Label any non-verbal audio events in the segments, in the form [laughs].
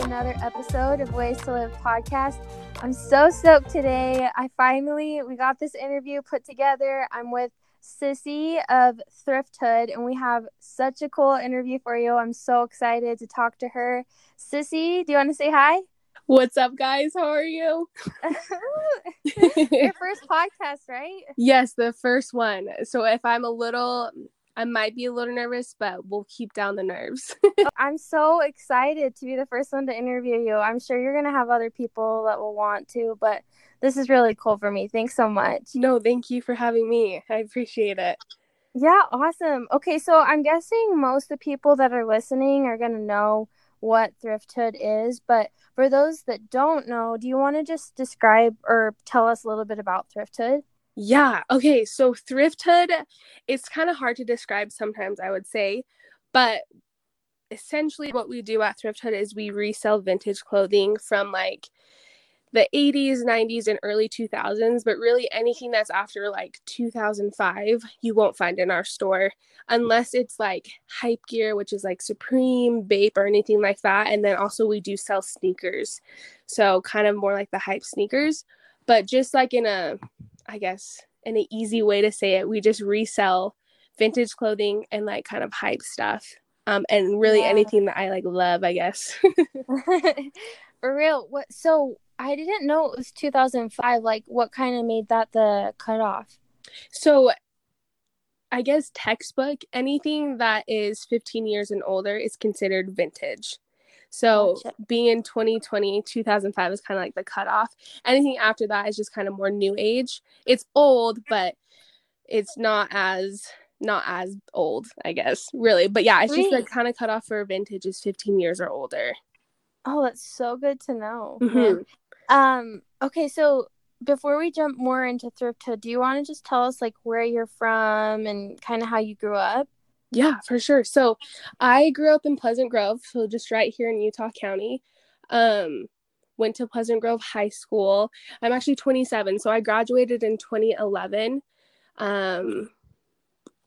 welcome back to another episode of Ways to Live podcast. I'm so stoked today. I finally we got this interview put together. I'm with Sissy of Thrift Hood, and we have such a cool interview for you. I'm so excited to talk to her. Sissy, do you want to say hi? What's up, guys? How are you? [laughs] Your first podcast, right? [laughs] Yes, the first one. So if I'm a little I might be a little nervous, but we'll keep down the nerves. [laughs] I'm so excited to be the first one to interview you. I'm sure you're going to have other people that will want to, but this is really cool for me. Thanks so much. No, thank you for having me. I appreciate it. Yeah, awesome. Okay, so I'm guessing most of the people that are listening are going to know what Thrift Hood is, but for those that don't know, do you want to just describe or tell us a little bit about Thrift Hood? Yeah. Okay. So thrifthood, it's kind of hard to describe sometimes, I would say, but essentially what we do at thrifthood is we resell vintage clothing from like the 80s, 90s, and early 2000s, but really anything that's after like 2005, you won't find in our store unless it's like hype gear, which is like Supreme, Bape, or anything like that. And then also we do sell sneakers. So kind of more like the hype sneakers, but just like in a I guess, in an easy way to say it, we just resell vintage clothing and like kind of hype stuff. Um, and really yeah. anything that I like love, I guess. [laughs] [laughs] For real. What so I didn't know it was 2005. Like what kind of made that the cutoff? So I guess textbook, anything that is 15 years and older is considered vintage. So gotcha. being in 2020, 2005 is kind of like the cutoff. Anything after that is just kind of more new age. It's old, but it's not as not as old, I guess, really. But yeah, it's just like kind of cut off for vintage is 15 years or older. Oh, that's so good to know. Mm-hmm. Um, okay, so before we jump more into thrifthood, do you want to just tell us like where you're from and kind of how you grew up? Yeah, for sure. So I grew up in Pleasant Grove, so just right here in Utah County. Um, went to Pleasant Grove High School. I'm actually 27, so I graduated in 2011. Um,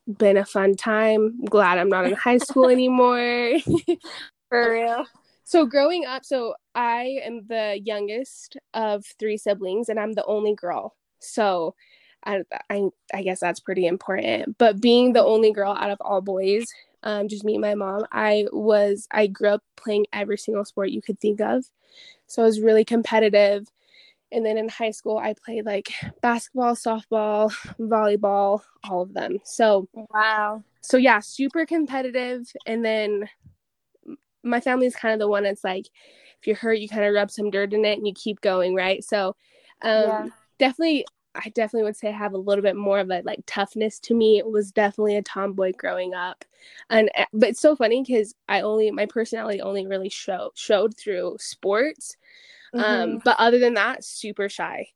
been a fun time. Glad I'm not in high school [laughs] anymore. [laughs] for real. So growing up, so I am the youngest of three siblings, and I'm the only girl. So I, I, I guess that's pretty important. But being the only girl out of all boys, um, just me and my mom, I was I grew up playing every single sport you could think of. So I was really competitive. And then in high school, I played like basketball, softball, volleyball, all of them. So wow. So yeah, super competitive. And then my family's kind of the one that's like, if you're hurt, you kind of rub some dirt in it and you keep going, right? So um, yeah. definitely I definitely would say I have a little bit more of a like toughness to me. It was definitely a tomboy growing up, and eh, but it's so funny because I only my personality only really showed showed through sports. Um, mm-hmm. Um, but other than that, super shy.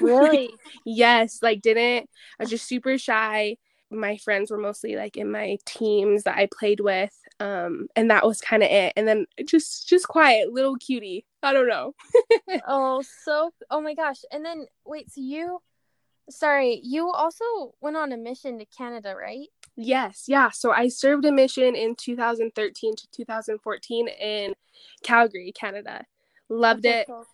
Really? [laughs] yes, like didn't I was just super shy. My friends were mostly like in my teams that I played with, um, and that was kind of it. And then just just quiet, little cutie. I don't know. [laughs] oh, so oh my gosh! And then wait, so you Sorry, you also went on a mission to Canada, right? Yes, yeah. So I served a mission in 2013 to 2014 in Calgary, Canada. Loved it. Cool.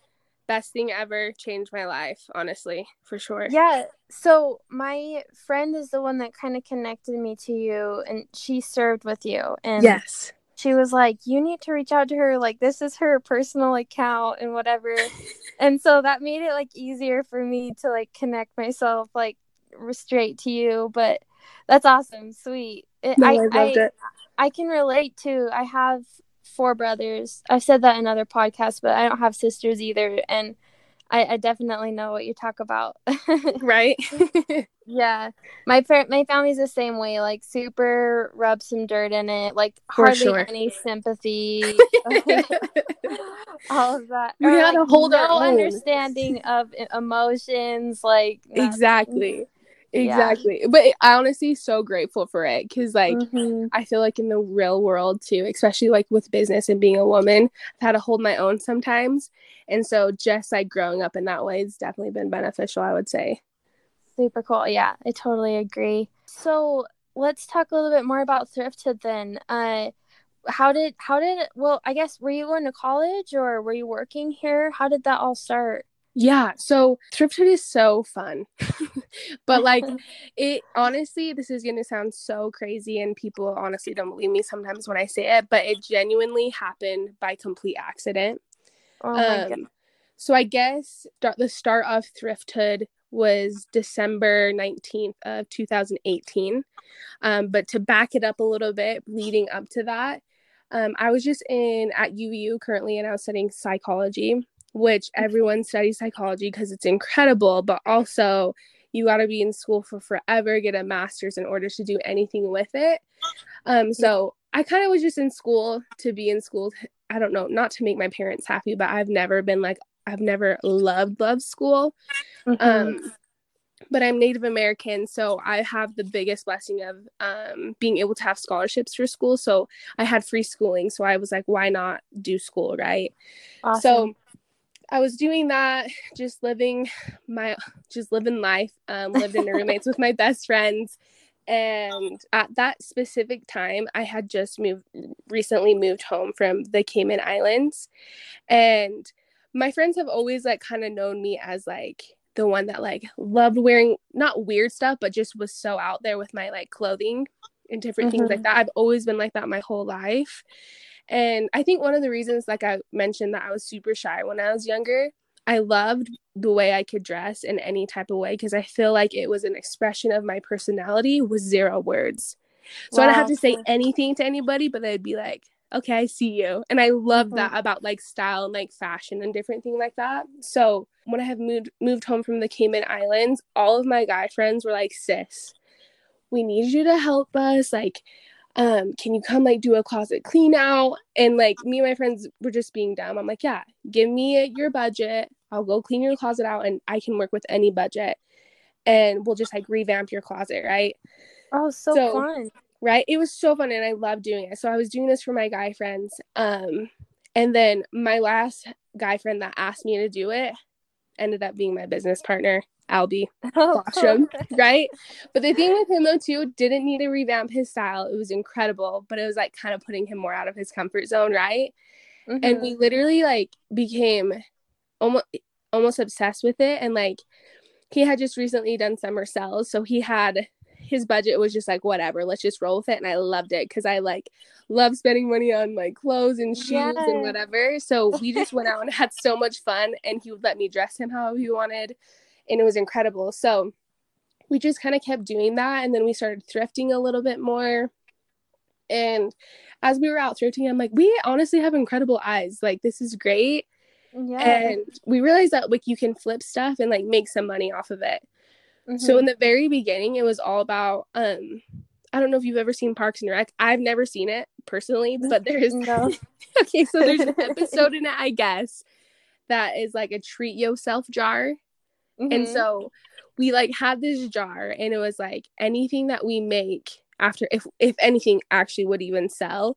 Best thing ever. Changed my life, honestly, for sure. Yeah. So my friend is the one that kind of connected me to you, and she served with you. And yes, she was like, You need to reach out to her. Like, this is her personal account and whatever. and so that made it like easier for me to like connect myself like straight to you. But that's awesome. Sweet. It, no, I, I loved I, it. I can relate to, I have four brothers. I've said that in other podcasts, but I don't have sisters either. And I, I definitely know what you talk about. [laughs] right? [laughs] yeah. My par- my family's the same way, like super rub some dirt in it, like hardly sure. any sympathy. [laughs] [laughs] all of that. We or, gotta like, hold no our understanding of emotions, like exactly. Exactly. Yeah. But I honestly so grateful for it cuz like mm-hmm. I feel like in the real world too, especially like with business and being a woman, I've had to hold my own sometimes. And so just like growing up in that way has definitely been beneficial, I would say. Super cool. Yeah, I totally agree. So, let's talk a little bit more about Thrifthood then. Uh how did how did well i guess were you going to college or were you working here how did that all start yeah so thrifthood is so fun [laughs] but like [laughs] it honestly this is going to sound so crazy and people honestly don't believe me sometimes when i say it but it genuinely happened by complete accident oh my um, so i guess the start of thrifthood was december 19th of 2018 um, but to back it up a little bit leading up to that um, i was just in at uu currently and i was studying psychology which everyone studies psychology because it's incredible, but also you got to be in school for forever, get a master's in order to do anything with it. Um, so I kind of was just in school to be in school. I don't know, not to make my parents happy, but I've never been like, I've never loved, loved school. Mm-hmm. Um, but I'm Native American, so I have the biggest blessing of um, being able to have scholarships for school. So I had free schooling. So I was like, why not do school, right? Awesome. So I was doing that, just living my, just living life. Um, lived in [laughs] roommates with my best friends, and at that specific time, I had just moved, recently moved home from the Cayman Islands, and my friends have always like kind of known me as like the one that like loved wearing not weird stuff, but just was so out there with my like clothing and different mm-hmm. things like mm-hmm. that. I've always been like that my whole life. And I think one of the reasons, like I mentioned, that I was super shy when I was younger, I loved the way I could dress in any type of way because I feel like it was an expression of my personality with zero words. So wow. I don't have to say anything to anybody, but they'd be like, okay, I see you. And I love mm-hmm. that about like style and like fashion and different things like that. So when I have moved moved home from the Cayman Islands, all of my guy friends were like, sis, we need you to help us. Like, um, can you come like do a closet clean out? And like me and my friends were just being dumb. I'm like, yeah, give me your budget. I'll go clean your closet out and I can work with any budget and we'll just like revamp your closet, right? Oh, so, so fun. Right? It was so fun and I love doing it. So I was doing this for my guy friends. Um, and then my last guy friend that asked me to do it ended up being my business partner. Albie [laughs] oh, Bostrom, right? But the thing with him though too, didn't need to revamp his style. It was incredible, but it was like kind of putting him more out of his comfort zone, right? Mm-hmm. And we mm-hmm. literally like became almost almost obsessed with it. And like he had just recently done summer sales, so he had his budget was just like whatever, let's just roll with it. And I loved it because I like love spending money on like clothes and shoes yes. and whatever. So we just went out and had so much fun, and he would let me dress him however he wanted and it was incredible. So we just kind of kept doing that and then we started thrifting a little bit more. And as we were out thrifting, I'm like, we honestly have incredible eyes. Like this is great. Yeah. And we realized that like you can flip stuff and like make some money off of it. Mm-hmm. So in the very beginning, it was all about um I don't know if you've ever seen Parks and Rec. I've never seen it personally, but there's no. [laughs] okay, so there's an episode in [laughs] it, I guess, that is like a treat yourself jar. Mm-hmm. And so we like had this jar and it was like anything that we make after if if anything actually would even sell,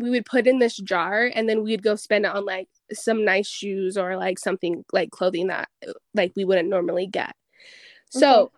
we would put in this jar and then we'd go spend it on like some nice shoes or like something like clothing that like we wouldn't normally get. So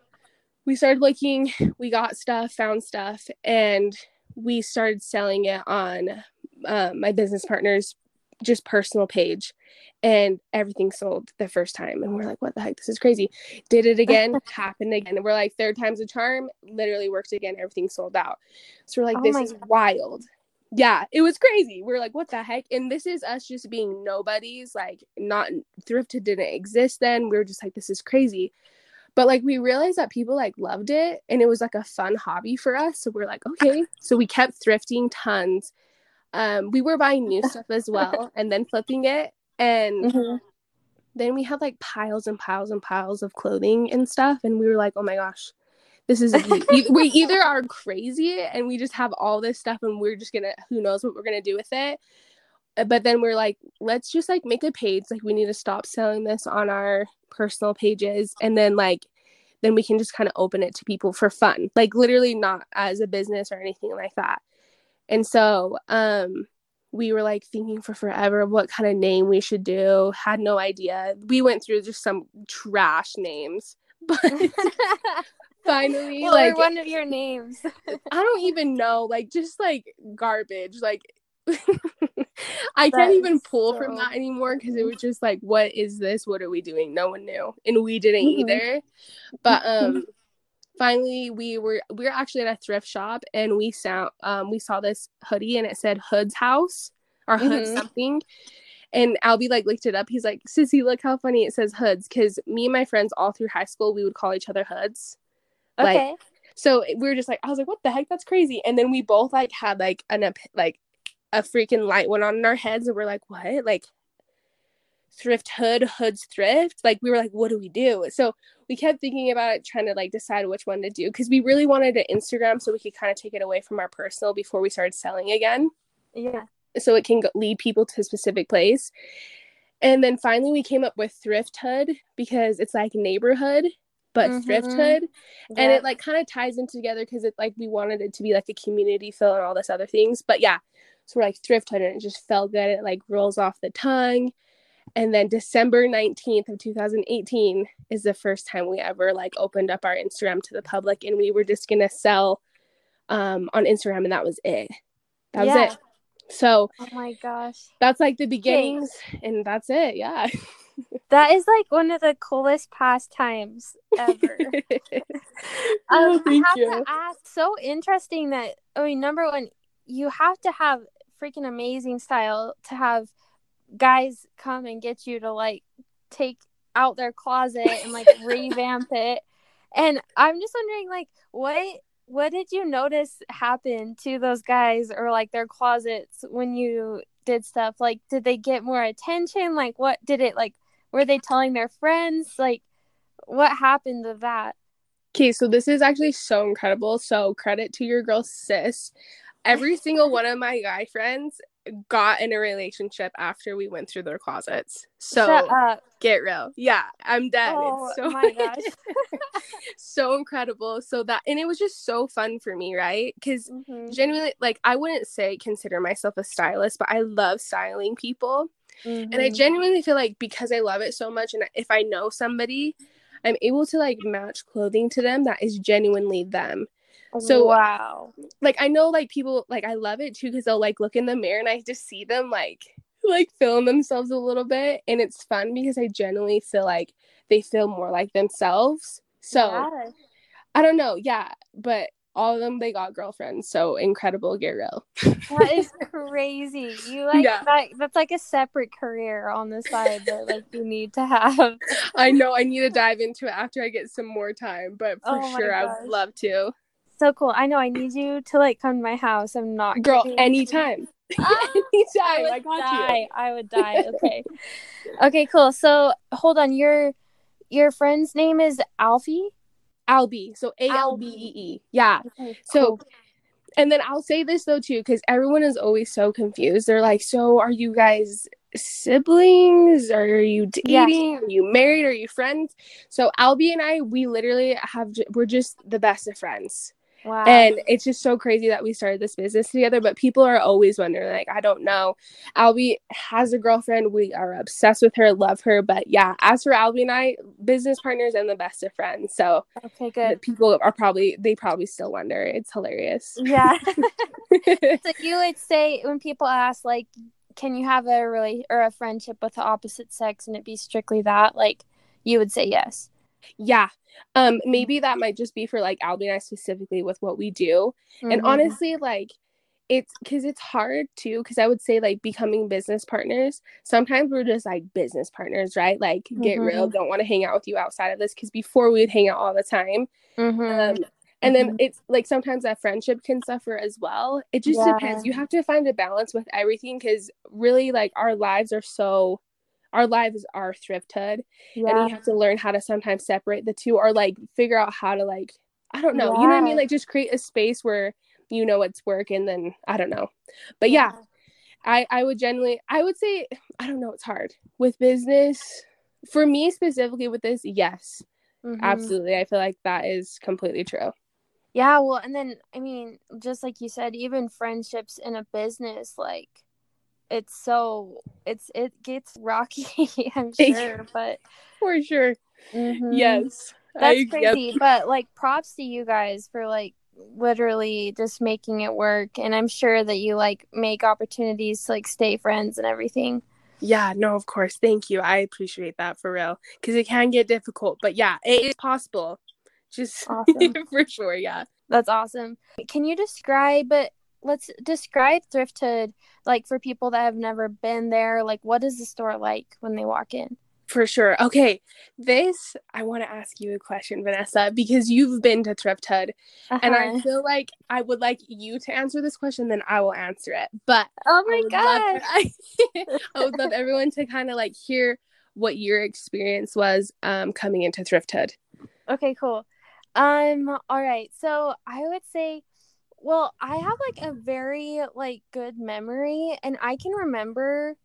we started looking, we got stuff, found stuff, and we started selling it on uh, my business partner's just personal page and everything sold the first time and we're like what the heck? This is crazy. Did it again [laughs] happened again and we're like third time's a charm literally worked again everything sold out. So we're like oh this is God. wild. Yeah it was crazy. We're like what the heck? And this is us just being nobodies like not thrifthood didn't exist then. We were just like this is crazy but like we realized that people like loved it and it was like a fun hobby for us so we're like okay so we kept thrifting tons um, we were buying new stuff as well [laughs] and then flipping it. And mm-hmm. then we had like piles and piles and piles of clothing and stuff. And we were like, oh my gosh, this is we either are crazy and we just have all this stuff and we're just gonna who knows what we're gonna do with it but then we're like let's just like make a page like we need to stop selling this on our personal pages and then like then we can just kind of open it to people for fun like literally not as a business or anything like that and so um, we were like thinking for forever what kind of name we should do, had no idea. We went through just some trash names, [laughs] but [laughs] finally, what like one of your names. I don't even know, like just like garbage. Like [laughs] [laughs] I That can't even pull from that anymore because it was just like, what is this? What are we doing? No one knew, and we didn't Mhm. either. But um, [laughs] finally, we were we were actually at a thrift shop, and we saw um we saw this hoodie, and it said Hood's House or Hood Mhm. something. And Albie like looked it up. He's like, "Sissy, look how funny it says Hoods." Because me and my friends all through high school, we would call each other Hoods. Like, Okay. So we were just like, I was like, what the heck? That's crazy. And then we both like had like an like a freaking light went on in our heads, and we're like, what? Like thrift hood, hoods thrift. Like we were like, what do we do? So we kept thinking about it, trying to like decide which one to do because we really wanted an Instagram so we could kind of take it away from our personal before we started selling again, yeah. so it can go- lead people to a specific place. And then finally, we came up with thrift hood because it's like neighborhood, but thrift Mhm. hood and it like kind of ties in together because it like we wanted it to be like a community feel and all this other things but yeah so we're like thrift and it just felt good it like rolls off the tongue and then december 19th of 2018 is the first time we ever like opened up our instagram to the public and we were just gonna sell um on instagram and that was it that was it so Oh my gosh. that's like the beginnings and that's it yeah [laughs] That is like one of the coolest pastimes ever. [laughs] oh, Um, I have you to ask. So interesting that I mean, number one, you have to have freaking amazing style to have guys come and get you to like take out their closet and like [laughs] revamp it. And I'm just wondering, like, what what did you notice happen to those guys or like their closets when you did stuff? Like, did they get more attention? Like, what did it like? Were they telling their friends? Like, what happened to that? Okay, so this is actually so incredible. So credit to your girl sis. Every single one of my guy friends got in a relationship after we went through their closets. So get real. Yeah, I'm dead. Oh it's so my [laughs] gosh. so incredible. So that and it was just so fun for me, right? Because Mhm. genuinely, like I wouldn't say consider myself a stylist, but I love styling people. And I Mhm. genuinely feel like because I love it so much, and if I know somebody, I'm able to like match clothing to them that is genuinely them. So- wow. Like I know like people like I love it too because they'll like look in the mirror and I just see them like [laughs] like film themselves a little bit, and it's fun because I genuinely feel like they feel more like themselves. So Yeah. I don't know, yeah, but all of them they got girlfriends, so incredible, real. that is [laughs] crazy. You like Yeah. that that's like a separate career on the side that like you need to have. [laughs] I know I need to dive into it after I get some more time, but for Oh sure I would love to. So cool. I know I need you to like come to my house. I'm not Girl, kidding. anytime. [laughs] Ah, [laughs] anytime. would I got die. you. I would die. Okay. okay, cool. So hold on. Your your friend's name is Alfie? Albie. So A L B E E. Yeah. Okay. So and then I'll say this though too, because everyone is always so confused. They're like, so are you guys siblings? Are you Yeah. dating? Are you married? Are you friends? So Albie and I, we literally have we're just the best of friends. Wow. And it's just so crazy that we started this business together. But people are always wondering, like, I don't know. Albie has a girlfriend. We are obsessed with her, love her. But yeah, as for Albie and I, business partners and the best of friends. So okay, good. people are probably they probably still wonder. It's hilarious. Yeah. [laughs] [laughs] so you would say when people ask like can you have a really or a friendship with the opposite sex and it be strictly that like you would say yes yeah. Um, maybe that might just be for like Albie and I specifically with what we do. And Mhm. honestly, like it's because it's hard too. Because I would say like becoming business partners. Sometimes we're just like business partners, right? Like get real. Mhm. Don't want to hang out with you outside of this. Because before we would hang out all the time. Mhm. Um, and then Mhm. it's like sometimes that friendship can suffer as well. It just Yeah. depends. You have to find a balance with everything because really, like our lives are so. Our lives are thrifthood, and you have to learn how to sometimes separate the two, or like figure out how to like I don't know. You know what I mean? Like just create a space where you know it's work, and then I don't know. But yeah, I I would generally I would say I don't know. It's hard with business. For me specifically with this, yes, Mhm. absolutely. I feel like that is completely true. yeah well and then i mean just like you said even friendships in a business like it's so it's it gets [laughs] rocky i'm [laughs] sure but For sure. mhm. Yes. that's I- yep. crazy but like props to you guys for like literally just making it work and i'm sure that you like make opportunities to like stay friends and everything yeah no of course thank you i appreciate that for real because it can get difficult but yeah it is possible just [laughs] awesome. for sure yeah that's awesome can you describe let's describe thrifthood like for people that have never been there like what is the store like when they walk in for sure. Okay, this I want to ask you a question, Vanessa, because you've been to Thrifthood, uh-huh. and I uh-huh. feel like I would like you to answer this question, then I will answer it. But oh my god, I, [laughs] I would love [laughs] everyone to kind of like hear what your experience was um, coming into Thrifthood. Okay, cool. Um, all right. So I would say, well, I have like a very like good memory, and I can remember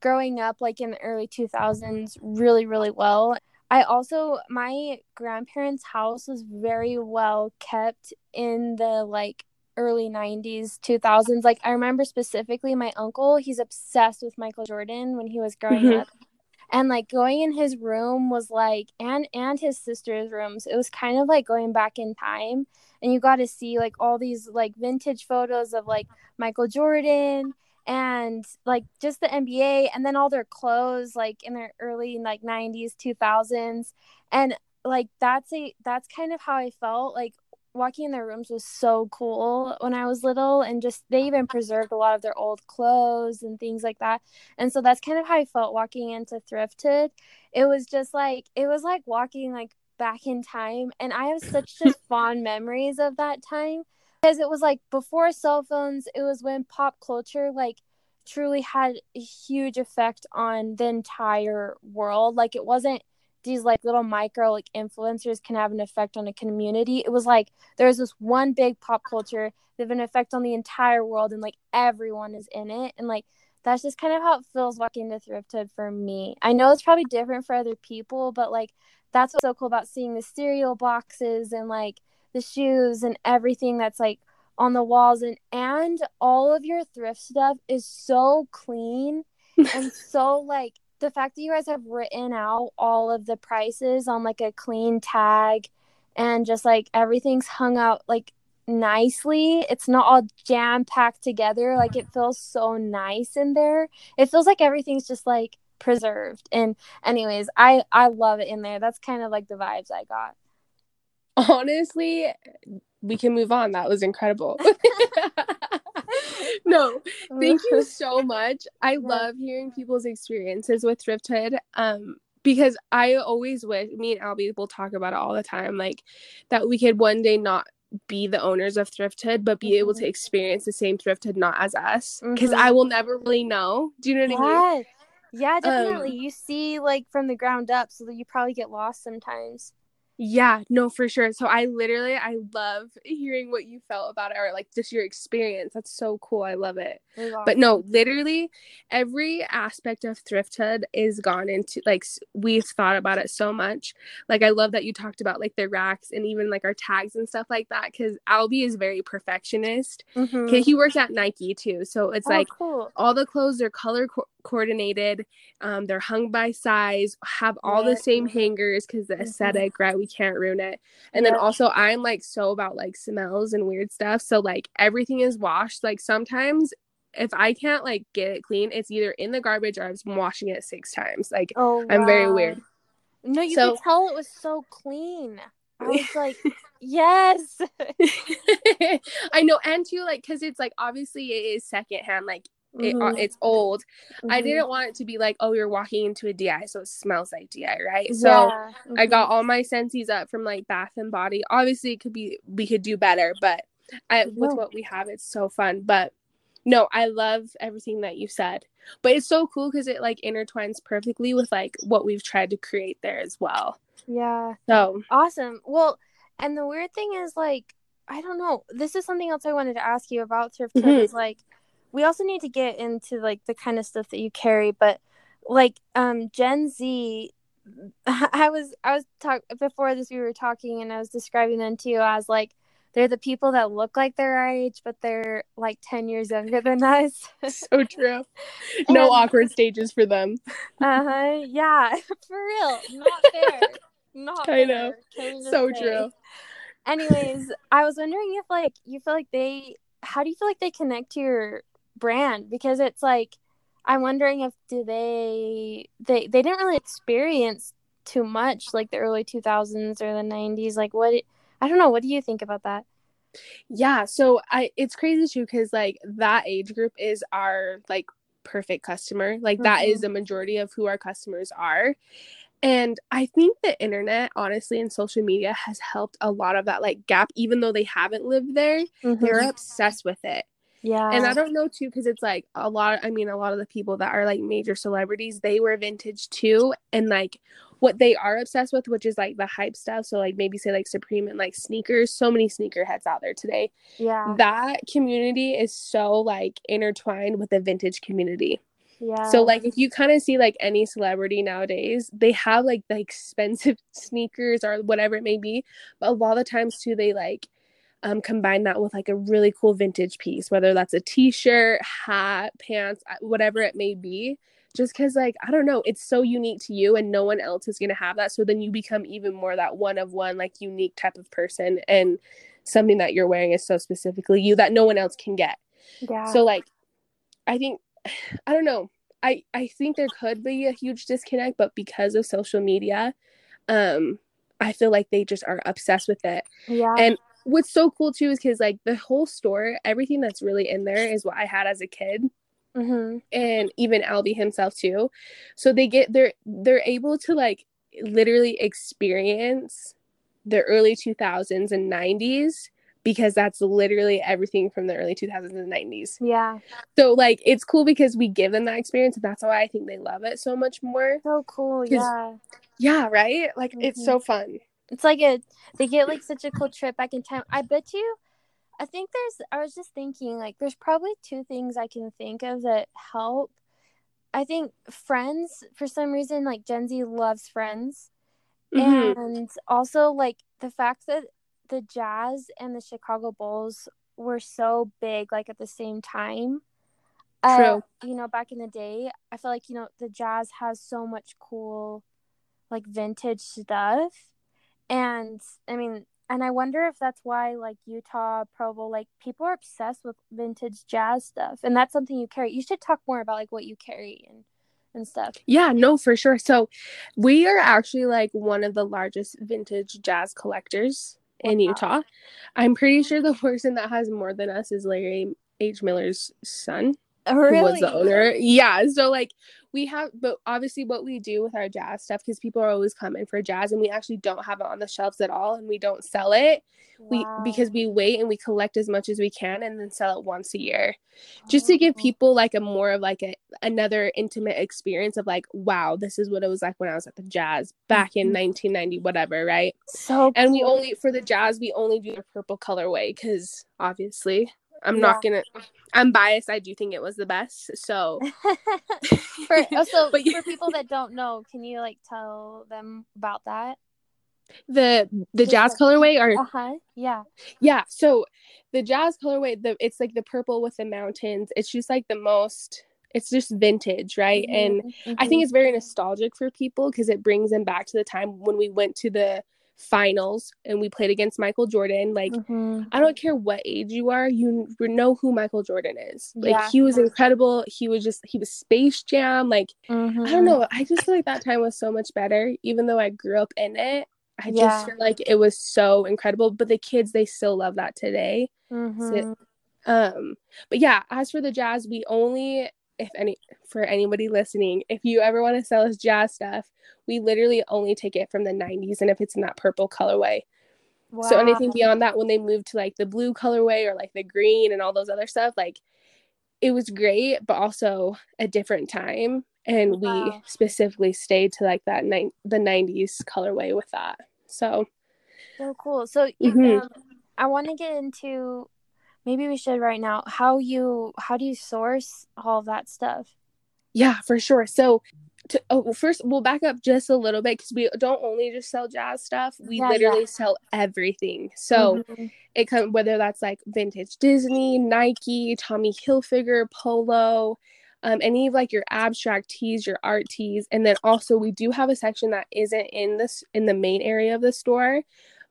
growing up like in the early 2000s really really well. I also my grandparents house was very well kept in the like early 90s 2000s like i remember specifically my uncle he's obsessed with michael jordan when he was growing mm-hmm. up. And like going in his room was like and and his sister's rooms it was kind of like going back in time and you got to see like all these like vintage photos of like michael jordan and like just the NBA and then all their clothes like in their early like 90s 2000s and like that's a that's kind of how I felt like walking in their rooms was so cool when I was little and just they even preserved a lot of their old clothes and things like that. And so that's kind of how I felt walking into Thrifthood. It was just like it was like walking like back in time and I have such just [laughs] fond memories of that time because it was like before cell phones it was when pop culture like truly had a huge effect on the entire world. Like it wasn't these like little micro like influencers can have an effect on a community. It was like there was this one big pop culture that have an effect on the entire world and like everyone is in it and like that's just kind of how it feels walking to thrifthood for me. I know it's probably different for other people but like that's what's so cool about seeing the cereal boxes and like the shoes and everything that's like on the walls and and all of your thrift stuff is so clean [laughs] and so like the fact that you guys have written out all of the prices on like a clean tag and just like everything's hung out like nicely it's not all jam packed together like it feels so nice in there. It feels like everything's just like preserved. And anyways i i love it in there. That's kind of like the vibes i got. Honestly we can move on. That was incredible. [laughs] No thank you [laughs] so much. I love hearing people's experiences with thrifthood um because i always wish me and albie will talk about it all the time like that we could one day not be the owners of thrifthood but be mm-hmm. able to mm-hmm. experience the same thrifthood not as us. Because mm-hmm. i will never really know. Do you know what yes. i mean yeah definitely um, you see like from the ground up so that you probably get lost sometimes yeah, no, for sure. So I literally I love hearing what you felt about it or like just your experience. That's so cool. I love it. But no, literally every aspect of thrifthood is gone into like we've thought about it so much. Like I love that you talked about like the racks and even like our tags and stuff like that cuz Albie is very perfectionist. Mm-hmm. Okay, he works at Nike too. So it's oh, like cool. all the clothes are color co- coordinated. Um, they're hung by size, have all the same hangers because the mm-hmm. aesthetic, right? We can't ruin it. And then also, I'm like so about like smells and weird stuff. So, like, everything is washed. Like, sometimes if I can't like get it clean, it's either in the garbage or I'm washing it six times. Like, oh, I'm very weird. No, you so, could tell it was so clean. I was [laughs] like, yes. [laughs] I know, and too, like, because it's like obviously it is secondhand. Like it, uh, mm-hmm. it's old. Mm-hmm. I didn't want it to be like, oh, you're walking into a DI, so it smells like DI, right? So yeah. mm-hmm. I got all my senses up from like Bath and Body. Obviously, it could be we could do better, but I, with what we have, it's so fun. But no, I love everything that you said. But it's so cool because it like intertwines perfectly with like what we've tried to create there as well. Yeah. So awesome. Well, and the weird thing is like I don't know. This is something else I wanted to ask you about thrift mm-hmm. is like we also need to get into like the kind of stuff that you carry but like um gen z [laughs] i was i was talk before this we were talking and i was describing them to you as like they're the people that look like they're our age but they're like 10 years younger than [laughs] us. So true. [laughs] No and, awkward stages for them. Uh-huh yeah for real not fair not i know so say. true. Anyways, I was wondering if like you feel like they how do you feel like they connect to your brand because it's like I'm wondering if do they they they didn't really experience too much like the early 2000s or the 90s like what I don't know what do you think about that? Yeah, so I it's crazy too cuz like that age group is our like perfect customer. Like mm-hmm. that is mm-hmm. the majority of who our customers are. And I think the internet, honestly, and social media has helped a lot of that like gap, even though they haven't lived there, mm-hmm. they're obsessed with it. Yeah. And I don't know too, because it's like a lot, I mean, a lot of the people that are like major celebrities, they wear vintage too. And like what they are obsessed with, which is like the hype stuff. So like maybe say like Supreme and like sneakers, so many sneakerheads out there today. Yeah. That community is so like intertwined with the vintage community. Yeah. So like if you kind of see like any celebrity nowadays, they have like the expensive [laughs] sneakers or whatever it may be, but a lot of times too they like um, combine that with like a really cool vintage piece, whether that's a t-shirt, hat, pants, uh, whatever it may be. Just because like I don't know, it's so unique to you and no one else is gonna have that. So then you become even more that one of one, like unique type of person and something that you're wearing is so specifically you that no one else can get. Yeah. So like I think [sighs] I don't know. I I think there could be a huge disconnect, but because of social media, um, I feel like they just are obsessed with it. Yeah. And what's so cool too is because like the whole store, everything that's really in there is what I had as a kid. Mm-hmm. And even Albie himself too. So they get they're they're able to like literally experience the early 2000s and 90s because that's literally everything from the early 2000s and 90s. Yeah. So like it's cool because we give them that experience and that's why I think they love it so much more. So cool. Yeah. Yeah, right? Like mm-hmm. it's so mm-hmm. fun. It's like a they get like such a cool trip back in time. I bet you I think there's I was just thinking like there's probably two things I can think of that help. I think friends for some reason like Gen Z loves friends. Mm-hmm. And also like the fact that the Jazz and the Chicago Bulls were so big, like at the same time. Uh, True. Uh, you know, back in the day, I feel like you know the Jazz has so much cool, like vintage stuff, and I mean, and I wonder if that's why like Utah Provo, like people are obsessed with vintage jazz stuff, and that's something you carry. You should talk more about like what you carry and and stuff. Yeah, no, for sure. So, we are actually like one of the largest vintage jazz collectors in wow. Utah. I'm pretty mm-hmm. sure the [laughs] person that has more than us is Larry H. Miller's son. Really? Who was the owner. Yeah. So like we have but obviously what we do with our jazz stuff because people are always coming for jazz and we actually don't have it on the shelves at all and we don't sell it wow. we because we wait and we collect as much as we can and then sell it once a year just to give oh. people like a more of like a another intimate experience of like wow this is what it was like when i was at the jazz back in 1990 mm-hmm. whatever right so and we only for the jazz we only do the purple colorway because obviously I'm yeah. not gonna. I'm biased. I do think it was the best. So, [laughs] for, oh, so [laughs] but, for people that don't know, can you like tell them about that? The the jazz colorway or uh huh yeah yeah. So the jazz colorway, the it's like the purple with the mountains. It's just like the most. It's just vintage, right? Mm-hmm. And mm-hmm. I think it's very nostalgic for people because it brings them back to the time when we went to the finals and we played against Michael Jordan. Like, mm-hmm. I don't care what age you are, you know who Michael Jordan is. Like, yeah. he was incredible. He was just, he was Space Jam. Like, mm-hmm. I don't know. I just feel like that time was so much better, even though I grew up in it. I yeah. just feel like it was so incredible. But the kids, they still love that today. Mm-hmm. So, um, but yeah, as for the jazz, we only if any for anybody listening, if you ever want to sell us jazz stuff, we literally only take it from the 90s and if it's in that purple colorway. Wow. So anything beyond that when they moved to like the blue colorway or like the green and all those other stuff, like it was great, but also a different time and wow. we specifically stayed to like that ni- the 90s colorway with that. So so cool. So mm-hmm. um, I want to get into maybe we should right now how you how do you source all that stuff yeah for sure so to, oh, first we'll back up just a little bit because we don't only just sell jazz stuff we yeah, literally yeah. sell everything so mm-hmm. it comes whether that's like vintage disney nike tommy hilfiger polo um, any of like your abstract tees your art tees and then also we do have a section that isn't in this in the main area of the store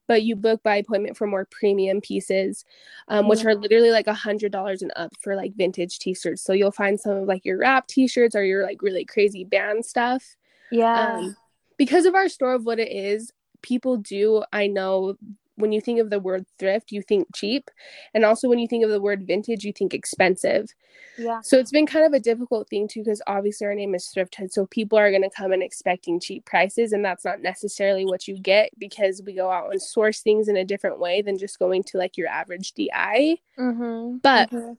but you book by appointment for more premium pieces, um, which are literally like a hundred dollars and up for like vintage t-shirts. So you'll find some of like your rap t-shirts or your like really crazy band stuff. Yeah. Um, because of our store of what it is, people do I know when you think of the word thrift, you think cheap. And also when you think of the word vintage, you think expensive. Yeah. So it's been kind of a difficult thing too, because obviously our name is Thrift Hood. So people are going to come in expecting cheap prices. And that's not necessarily what you get because we go out and source things in a different way than just going to like your average DI. Mm-hmm. But Mhm.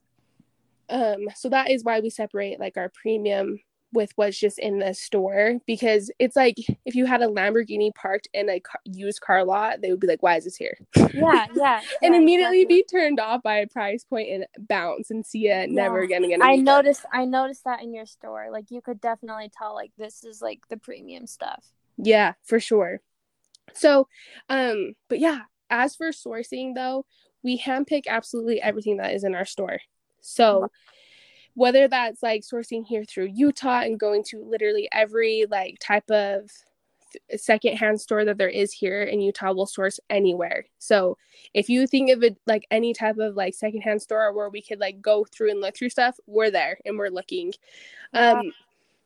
um, so that is why we separate like our premium with what's just in the store because it's like if you had a Lamborghini parked in a car- used car lot, they would be like, "Why is this here?" [laughs] yeah, yeah. and yeah, immediately exactly. be turned off by a price point and bounce and see it never Yeah. again. again I again. noticed I noticed that in your store. Like you could definitely tell like this is like the premium stuff. Yeah, for sure. So, um, but yeah, as for sourcing though, we handpick absolutely everything that is in our store. So, whether that's like sourcing here through Utah and going to literally every like type of th- secondhand store that there is here in Utah, we'll source anywhere. So, if you think of it like any type of like secondhand store where we could like go through and look through stuff, we're there and we're looking. Yeah. Um,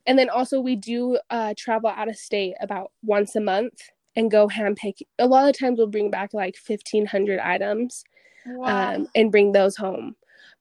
and then also we do uh, travel out of state about once a month and go handpick. A lot of times we'll bring back like fifteen hundred items Wow. um, and bring those home.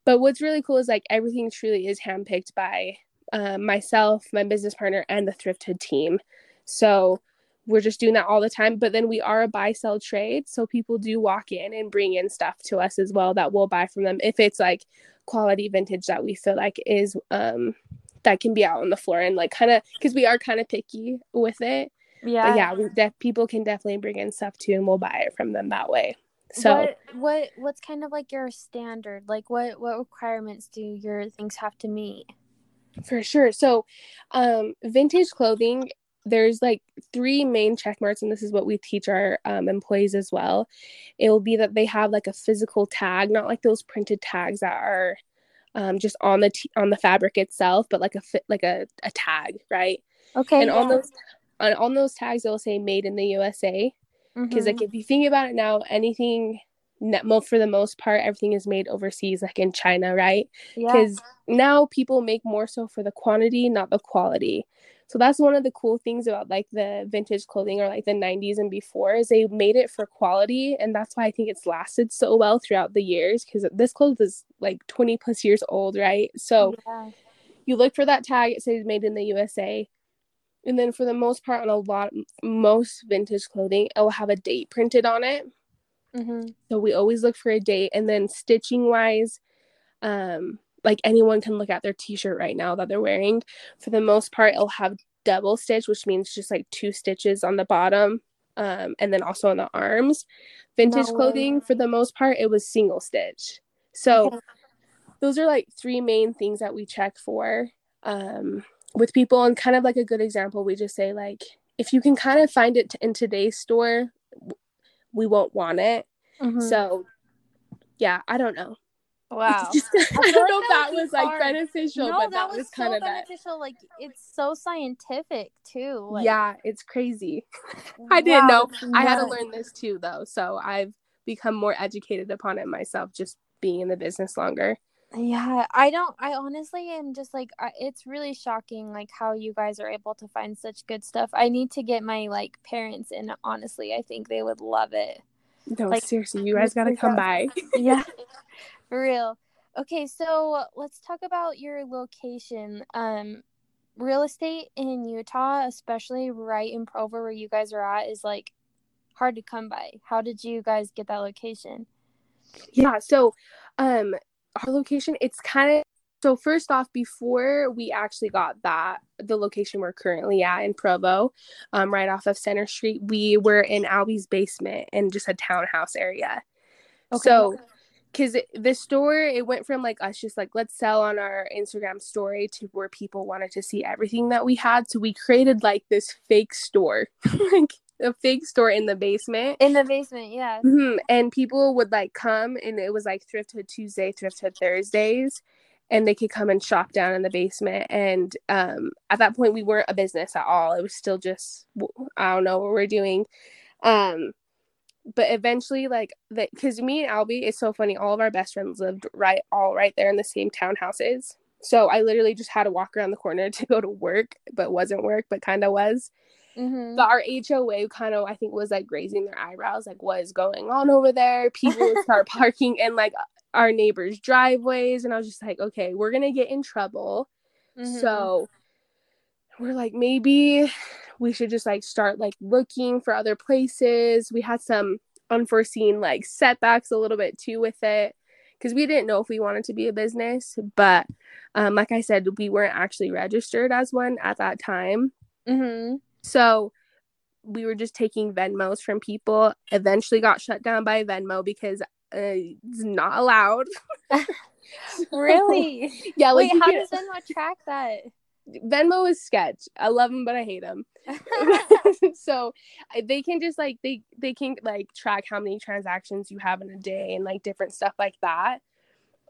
But what's really cool is like everything truly is handpicked by uh, myself, my business partner, and the Thrifthood team. So we're just doing that all the time. But then we are a buy sell trade, so people do walk in and bring in stuff to us as well that we'll buy from them if it's like quality vintage that we feel like is um that can be out on the floor and like kind of because we are kind of picky with it. yeah. But yeah, we def- people can definitely bring in stuff too, and we'll buy it from them that way. So. what what what's kind of like your standard? Like what what requirements do your things have to meet? For sure. So, um, vintage clothing, there's like three main check marks, and this is what we teach our um, employees as well. It will be that they have like a physical tag, not like those printed tags that are um, just on the t- on the fabric itself, but like a fit like a, a tag, right? Okay. and on those on, on those tags, it'll say "Made in the USA." Because Mhm. like if you think about it now, anything. For the most part, everything is made overseas, like in China, right? yeah. because now people make more so for the quantity not the quality so that's one of the cool things about like the vintage clothing or like the 90s and before is they made it for quality and that's why i think it's lasted so well throughout the years because this clothes is like 20 plus years old right so yeah. you look for that tag it says made in the usa and then for the most part on a lot most vintage clothing it will have a date printed on it Mhm. so we always look for a date and then stitching wise, um, like anyone can look at their t-shirt right now that they're wearing. For the most part, it'll have double stitch, which means just like two stitches on the bottom. Um, and then also on the arms. Vintage No clothing, for the most part, it was single stitch. So Okay. those are like three main things that we check for um, with people. And kind of like a good example, we just say like, if you can kind of find it in today's store, we won't want it. Mhm. So, yeah, I don't know. [laughs] wow. Just- I, don't know if that that was like hard. beneficial, no, but that was, kind so of that. beneficial. Like it's so scientific too. Like, yeah, it's crazy. [laughs] I didn't wow, know. I had to learn this too, though. So I've become more educated upon it myself, just being in the business longer. Yeah, I don't. I honestly am just like I, it's really shocking, like how you guys are able to find such good stuff. I need to get my like parents in. Honestly, I think they would love it. No, Like, seriously, you guys gotta come by. [laughs] Yeah, for real. Okay, so let's talk about your location. Um, real estate in Utah, especially right in Provo, where you guys are at, is like hard to come by. How did you guys get that location? Yeah, so um our location it's kind of so first off before we actually got that the location we're currently at in Provo, um right off of Center Street, we were in Albie's basement in just a townhouse area. Okay. So because the store it went from like us just like let's sell on our instagram story to where people wanted to see everything that we had so we created like this fake store [laughs] like a fig store in the basement In the basement, yeah. Mhm. And people would like come, and it was like Thrift Hood Tuesday, Thrift Hood Thursdays, and they could come and shop down in the basement. And um, at that point, we weren't a business at all. It was still just I don't know what we're doing. Um, but eventually like because me and albie it's so funny all of our best friends lived right all right there in the same townhouses so i literally just had to walk around the corner [laughs] to go to work but wasn't work but kind of was Mm-hmm. but our HOA kind of, I think, was like raising their eyebrows, like what is going on over there? People start [laughs] parking in like our neighbors' driveways, and I was just like, okay, we're gonna get in trouble. Mhm. So we're like, maybe we should just like start like looking for other places. We had some unforeseen like setbacks a little bit too with it because we didn't know if we wanted to be a business, but um, like I said, we weren't actually registered as one at that time. Mhm. So we were just taking Venmos from people. Eventually got shut down by Venmo because uh, it's not allowed. [laughs] Really? [laughs] yeah, like Wait, how can't- does Venmo track that? Venmo is sketch. I love them, but I hate them. [laughs] so they can just like they they can like track how many transactions you have in a day and like different stuff like that.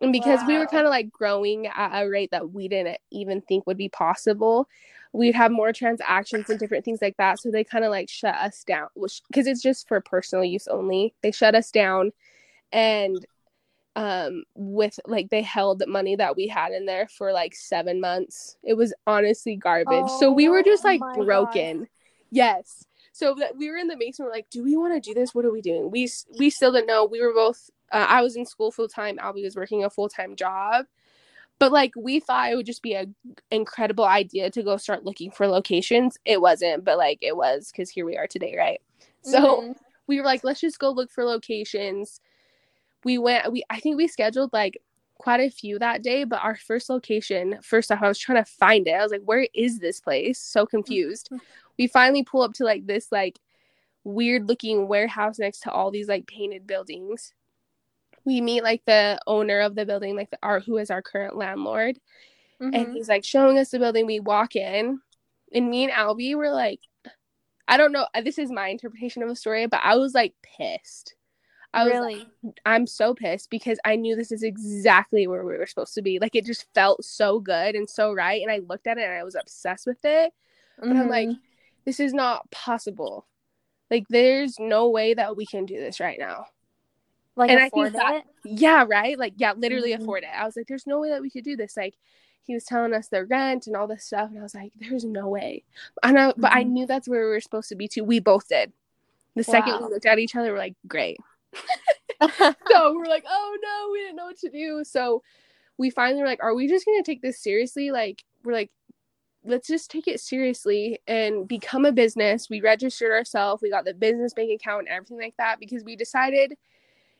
And because we were kind of like growing at a rate that we didn't even think would be possible, we'd have more transactions and different things like that. So they kind of like shut us down, because it's just for personal use only. They shut us down, and um with like they held the money that we had in there for like seven months. It was honestly garbage. so we were just Oh like broken. Yes. So that we were in the basement, we're like, do we want to do this? What are we doing? We we still didn't know. We were both. Uh, I was in school full time. Albie was working a full time job. But like we thought it would just be a incredible idea to go start looking for locations. It wasn't, but like it was because here we are today, right? So Mhm. we were like, let's just go look for locations. We went. We I think we scheduled like quite a few that day, but our first location, first off, I was trying to find it. I was like, where is this place? So confused. [laughs] we finally pull up to like this like weird looking warehouse next to all these like painted buildings. We meet like the owner of the building, like the our who is our current landlord, and Mhm. he's like showing us the building. We walk in, and me and Albie were like, I don't know. This is my interpretation of the story, but I was like pissed. I was like, really? I'm so pissed because I knew this is exactly where we were supposed to be. Like it just felt so good and so right. And I looked at it and I was obsessed with it. But I'm like, Mhm. this is not possible. Like there's no way that we can do this right now. Like and afford that- it? Yeah, right? Like, yeah, literally Mhm. afford it. I was like, there's no way that we could do this. Like he was telling us the rent and all this stuff, and I was like, there's no way. And I, but I Mhm. knew that's where we were supposed to be too. We both did. The second we looked at each other, we're like, great. [laughs] [laughs] so we're like, oh no, we didn't know what to do. So we finally were like, are we just gonna take this seriously? Like, we're like, let's just take it seriously and become a business. We registered ourselves, we got the business bank account and everything like that because we decided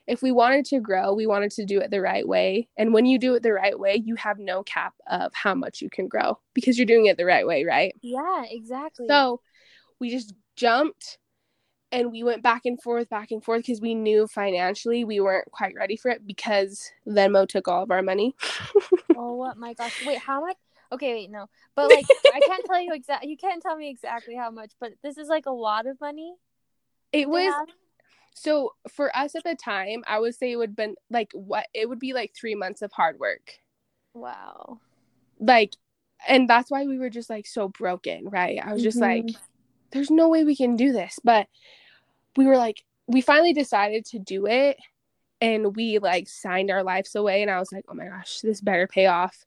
if we wanted to grow, we wanted to do it the right way. And when you do it the right way, you have no cap of how much you can grow because you're doing it the right way, right? yeah, exactly. So we just jumped and we went back and forth, back and forth because we knew financially we weren't quite ready for it because Venmo took all of our money. [laughs] oh my gosh. Wait, how much? Okay, wait, no. But like I can't tell you exactly you can't tell me exactly how much, but this is like a lot of money. It was have? So for us at the time, I would say it would been like what it would be like three months of hard work. Wow. Like and that's why we were just like so broken, right? I was just like, Mhm. there's no way we can do this. But we were like, we finally decided to do it and we like signed our lives away. And I was like, oh my gosh, this better pay off.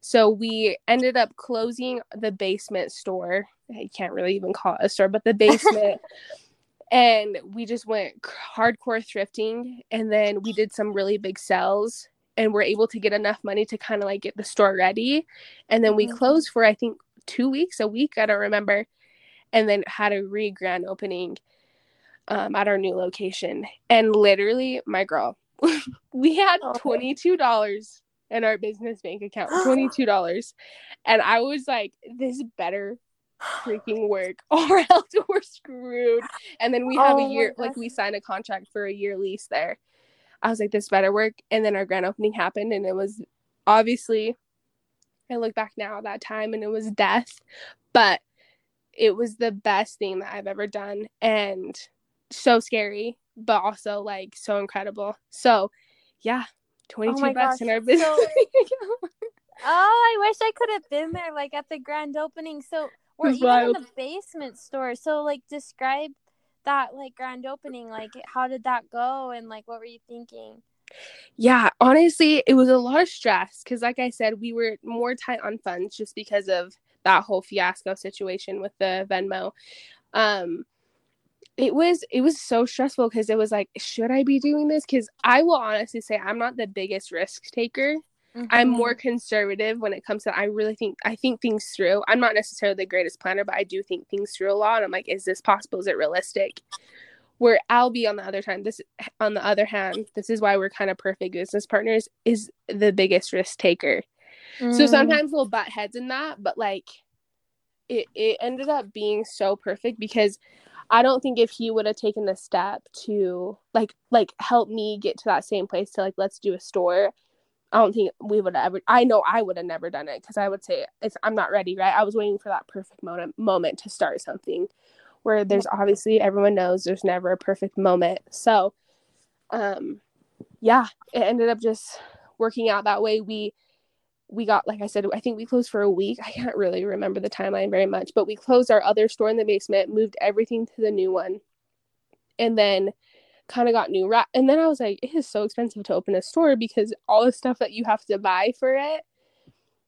So we ended up closing the basement store. I can't really even call it a store, but the [laughs] basement. And we just went hardcore thrifting. And then we did some really big sales and we're able to get enough money to kind of like get the store ready. And then we Mhm. closed for, I think, two weeks, a week, I don't remember. And then had a re grand opening um, at our new location. And literally, my girl, [laughs] we had Oh. $22 in our business bank account, [gasps] $22. And I was like, this better freaking work [laughs] or else we're screwed. And then we have Oh a year, like we signed a contract for a year lease there. I was like, this better work. And then our grand opening happened, and it was obviously, I look back now at that time and it was death, but it was the best thing that I've ever done and so scary, but also like so incredible. So, yeah, 22 Oh bucks gosh. in our business. So- [laughs] Oh, I wish I could have been there, like at the grand opening. So we're was even in the basement store. So like, describe that like grand opening? Like how did that go and like what were you thinking? Yeah, honestly, it was a lot of stress because, like I said, we were more tight on funds just because of that whole fiasco situation with the Venmo. Um, it was it was so stressful because it was like, should I be doing this? Because I will honestly say I'm not the biggest risk taker. Mm-hmm. I'm more conservative when it comes to I really think I think things through. I'm not necessarily the greatest planner, but I do think things through a lot. I'm like, is this possible? Is it realistic? Where Albie on the other time, this on the other hand, this is why we're kind of perfect business partners, is the biggest risk taker. Mm. So sometimes we'll butt heads in that, but like it, it ended up being so perfect because I don't think if he would have taken the step to like like help me get to that same place to like let's do a store I don't think we would have ever. I know I would have never done it because I would say it's I'm not ready. Right? I was waiting for that perfect moment moment to start something. Where there's obviously everyone knows there's never a perfect moment. So, um, yeah, it ended up just working out that way. We we got like I said, I think we closed for a week. I can't really remember the timeline very much, but we closed our other store in the basement, moved everything to the new one, and then kind of got new wrap. And then I was like, it is so expensive to open a store because all the stuff that you have to buy for it,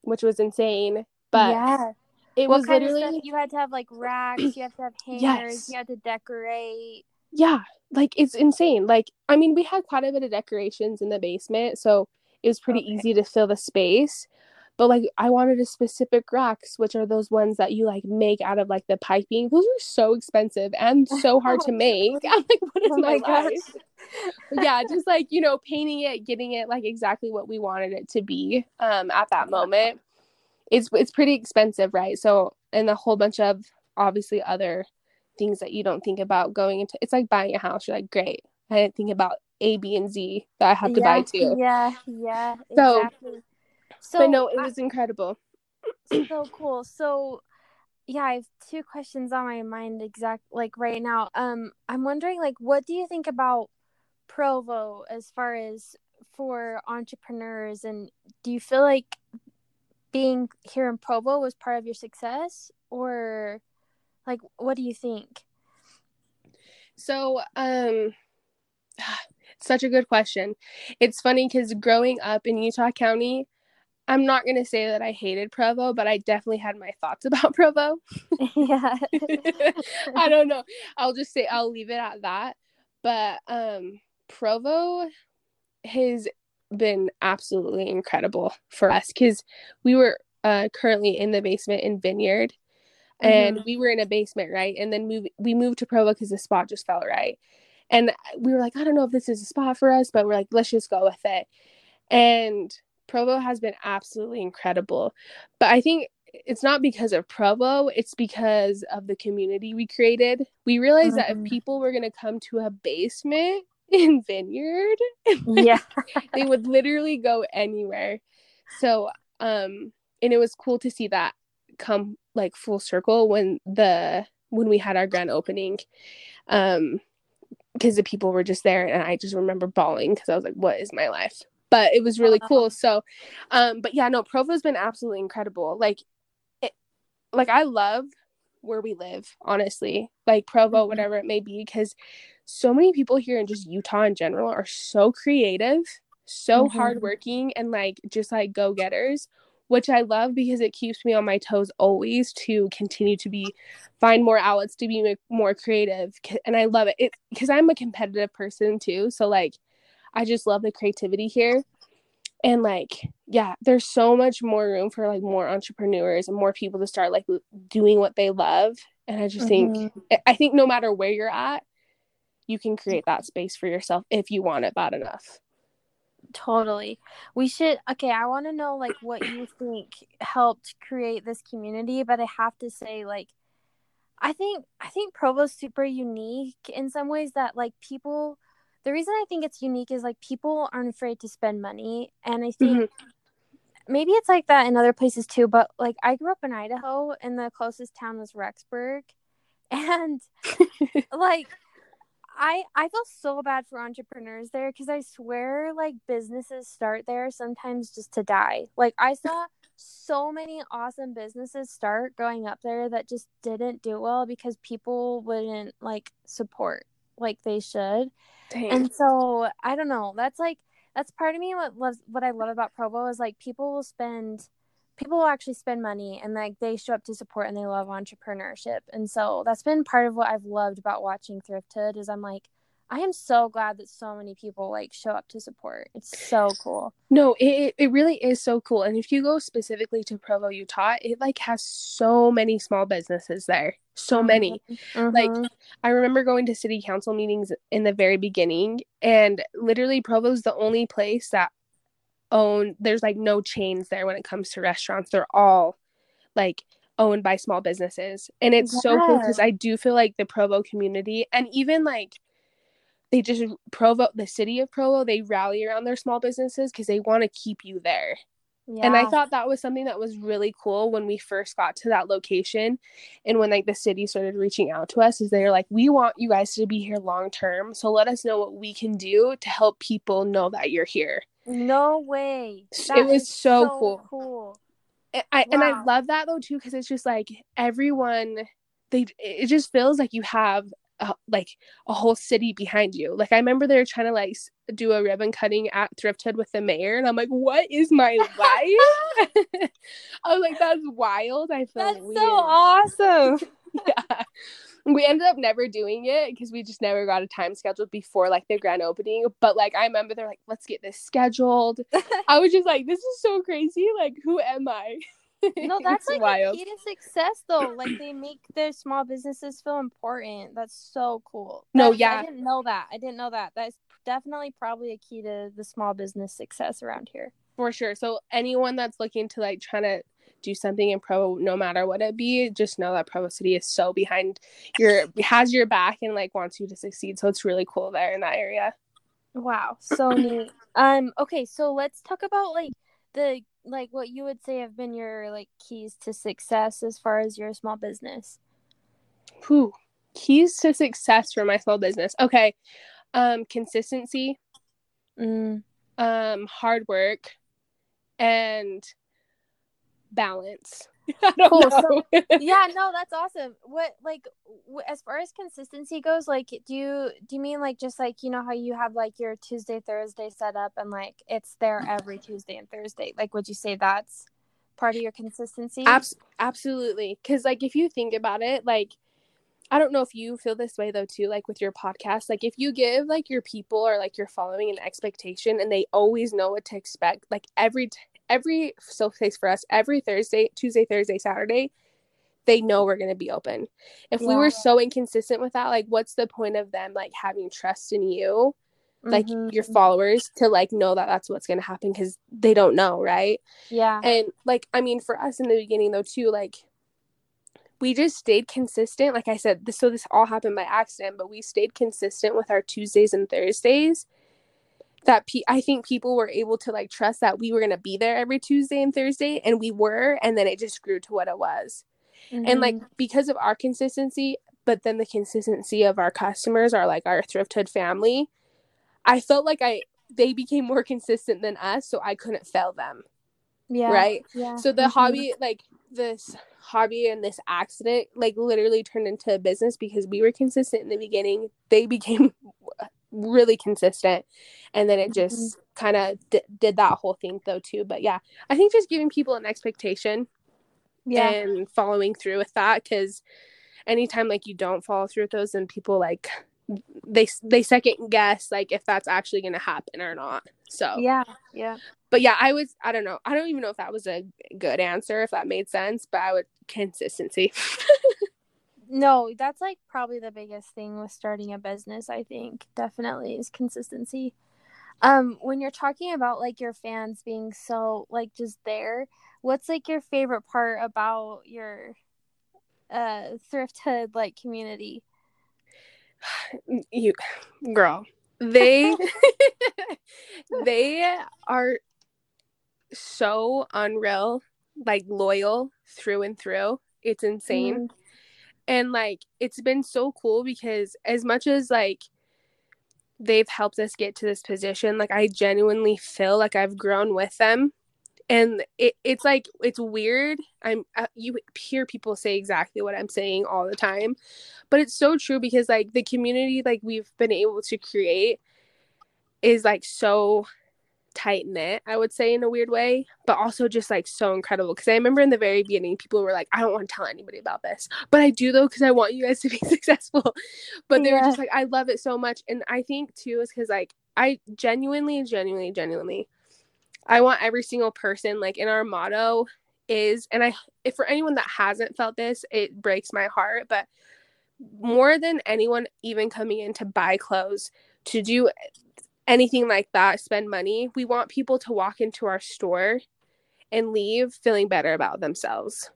which was insane. But yeah. it what was literally you had to have like racks, you have to have [clears throat] hangers, yes. you had to decorate. Yeah, like it's insane. Like I mean, we had quite a bit of decorations in the basement, so it was pretty okay. easy to fill the space but like I wanted a specific racks, which are those ones that you like make out of like the piping. Those are so expensive and [laughs] so hard to make. I'm [laughs] like, what is oh my, my life? yeah, just like you know, painting it, getting it like exactly what we wanted it to be um, at that moment. It's it's pretty expensive, right? So and a whole bunch of obviously other things that you don't think about going into. It's like buying a house. You're like, great. I didn't think about A, B, and Z that I have to yeah, buy too. Yeah, yeah. So exactly so but no, it was incredible. so cool. So yeah, I have two questions on my mind exact like right now. Um I'm wondering like what do you think about Provo as far as for entrepreneurs and do you feel like being here in Provo was part of your success or like what do you think? So, um [sighs] such a good question. It's funny cuz growing up in Utah County, I'm not gonna say that I hated Provo, but I definitely had my thoughts [laughs] about Provo. yeah. [laughs] I don't know. I'll just say I'll leave it at that. But um Provo has been absolutely incredible for us because we were uh, currently in the basement in Vineyard, and mm-hmm. we were in a basement, right? And then move, we moved to Provo because the spot just felt right, and we were like, I don't know if this is a spot for us, but we're like, let's just go with it. And Provo has been absolutely incredible. But I think it's not because of Provo, it's because of the community we created. We realized mm-hmm. that if mm-hmm. people were going to come to a basement [laughs] in Vineyard, yeah, [laughs] they would literally go anywhere. So, um and it was cool to see that come like full circle when the when we had our grand opening. Um because the people were just there and I just remember bawling because I was like, what is my life? But it was really cool. So, um, but yeah, no, Provo's been absolutely incredible. Like, it, like I love where we live, honestly, like Provo, mm-hmm. whatever it may be, because so many people here in just Utah in general are so creative, so mm-hmm. hardworking, and like just like go getters, which I love because it keeps me on my toes always to continue to be find more outlets to be more creative, and I love it. It because I'm a competitive person too, so like I just love the creativity here. And like, yeah, there's so much more room for like more entrepreneurs and more people to start like doing what they love. And I just mm-hmm. think, I think no matter where you're at, you can create that space for yourself if you want it bad enough. Totally. We should okay, I want to know like what you think helped create this community, but I have to say like I think I think Provo's super unique in some ways that like people the reason I think it's unique is like people aren't afraid to spend money. And I think mm-hmm. maybe it's like that in other places too. But like I grew up in Idaho and the closest town was Rexburg. [laughs] And [laughs] like, I I feel so bad for entrepreneurs there because I swear like businesses start there sometimes just to die. Like I [laughs] saw so many awesome businesses start growing up there that just didn't do well because people wouldn't like support like they should. Dang. And so I don't know. That's like that's part of me what loves what I love about Provo is like people will spend people will actually spend money and like they show up to support and they love entrepreneurship. And so that's been part of what I've loved about watching Thrifthood is I'm like I am so glad that so many people like show up to support. It's so cool. No, it it really is so cool. And if you go specifically to Provo, Utah, it like has so many small businesses there. So mm-hmm. many. Mm-hmm. Like I remember going to city council meetings in the very beginning and literally Provo's the only place that own there's like no chains there when it comes to restaurants. They're all like owned by small businesses. And it's so cool cuz I do feel like the Provo community and even like they just Provo, the city of Provo, they rally around their small businesses because they want to keep you there. Yeah. And I thought that was something that was really cool when we first got to that location and when like the city started reaching out to us is they're like we want you guys to be here long term so let us know what we can do to help people know that you're here. No way. That it was so, so, cool. cool. And I wow. and I love that though too because it's just like everyone they it just feels like you have a, like a whole city behind you. Like I remember they were trying to like do a ribbon cutting at Thrifthood with the mayor, and I'm like, what is my [laughs] life? [laughs] I was like, that's wild. I feel that's weird. so awesome. [laughs] yeah. We ended up never doing it because we just never got a time scheduled before like the grand opening. But like I remember they're like, let's get this scheduled. I was just like, this is so crazy. Like, who am I? No, [laughs] that's like wild. a key to success though. Like they make their small businesses feel important. That's so cool. No, yeah. I didn't know that. I didn't know that. That's definitely probably a key to the small business success around here. For sure. So anyone that's looking to like trying to do something in Provo, no matter what it be, just know that Provo City is so behind your has your back and like wants you to succeed. So it's really cool there in that area. Wow, so neat. Um, okay, so let's talk about like the like what you would say have been your like keys to success as far as your small business? Whew. Keys to success for my small business. Okay. Um, consistency, mm. um, hard work, and balance. [laughs] cool. So, [laughs] yeah, no, that's awesome. What like w- as far as consistency goes, like do you do you mean like just like you know how you have like your Tuesday Thursday set up and like it's there every Tuesday and Thursday? Like would you say that's part of your consistency? Abs- absolutely. Cuz like if you think about it, like I don't know if you feel this way though too like with your podcast like if you give like your people or like your following an expectation and they always know what to expect like every t- every so place for us every Thursday, Tuesday, Thursday, Saturday, they know we're going to be open. If yeah. we were so inconsistent with that, like what's the point of them like having trust in you? like mm-hmm. your followers to like know that that's what's going to happen because they don't know right yeah and like i mean for us in the beginning though too like we just stayed consistent like i said this so this all happened by accident but we stayed consistent with our tuesdays and thursdays that pe- I think people were able to like trust that we were going to be there every Tuesday and Thursday and we were and then it just grew to what it was. Mm-hmm. And like mm-hmm. because of our consistency, but then the consistency of our customers are like our Thrifthood family, I felt like I they became more consistent than us, so I couldn't fail them. Yeah. Right? Yeah. So the mm-hmm. hobby like this hobby and this accident like literally turned into a business because we were consistent in the beginning. They became [laughs] really consistent. And then it mm-hmm. just mm-hmm. kind of d- did that whole thing though too. But yeah i think just giving people an expectation yeah. and following through with that because anytime like you don't follow through with those and people like they they second guess like if that's actually going to happen or not. So yeah yeah. but yeah i was i don't know. I don't even know if that was a good answer if that made sense but i would consistency [laughs] no, that's like probably the biggest thing with starting a business, I think. Definitely is consistency. Um when you're talking about like your fans being so like just there, what's like your favorite part about your uh Thrifthood like community? [sighs] You girl, they [laughs] they are so unreal, like loyal through and through. It's insane. Mm-hmm and like it's been so cool because as much as like they've helped us get to this position like i genuinely feel like i've grown with them. And it, it's like it's weird. I'm uh, you hear people say exactly what i'm saying all the time. But it's so true because like the community like we've been able to create is like so tight knit i would say in a weird way but also just like so incredible because i remember in the very beginning people were like i don't want to tell anybody about this but i do though because i want you guys to be [laughs] successful but they yeah. were just like i love it so much and i think too is because like i genuinely genuinely genuinely I want every single person like in our motto is and I if for anyone that hasn't felt this, it breaks my heart, but more than anyone even coming in to buy clothes, to do anything like that, spend money, we want people to walk into our store and leave feeling better about themselves.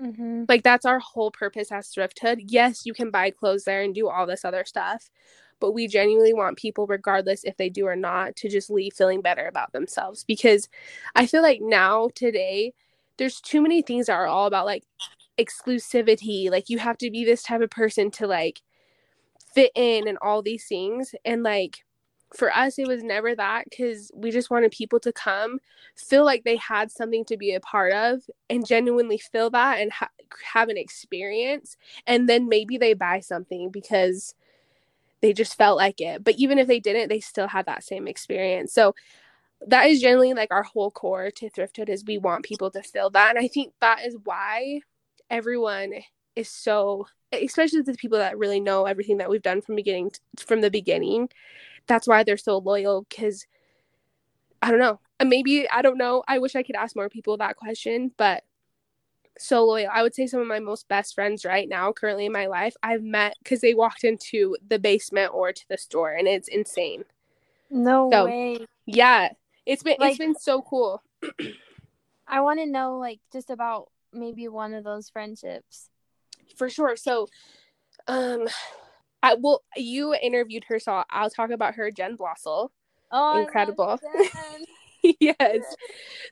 Mm-hmm. Like that's our whole purpose as Thrifthood. Yes, you can buy clothes there and do all this other stuff, but we genuinely want people regardless if they do or not to just leave feeling better about themselves because i feel like now today there's too many things that are all about like exclusivity like you have to be this type of person to like fit in and all these things and like for us it was never that because we just wanted people to come feel like they had something to be a part of and genuinely feel that and ha- have an experience and then maybe they buy something because they just felt like it. But even if they didn't, they still had that same experience. So that is generally like our whole core to Thrifthood is we want people to feel that. And I think that is why everyone is so especially the people that really know everything that we've done from beginning to, from the beginning. That's why they're so loyal because I don't know. Maybe I don't know. I wish I could ask more people that question, but so loyal. I would say some of my most best friends right now, currently in my life, I've met because they walked into the basement or to the store, and it's insane. No so, way. Yeah, it's been like, it's been so cool. [clears throat] I want to know like just about maybe one of those friendships. For sure. So, um, I well, you interviewed her, so I'll talk about her, Jen Blosil. Oh, incredible. [laughs] yes.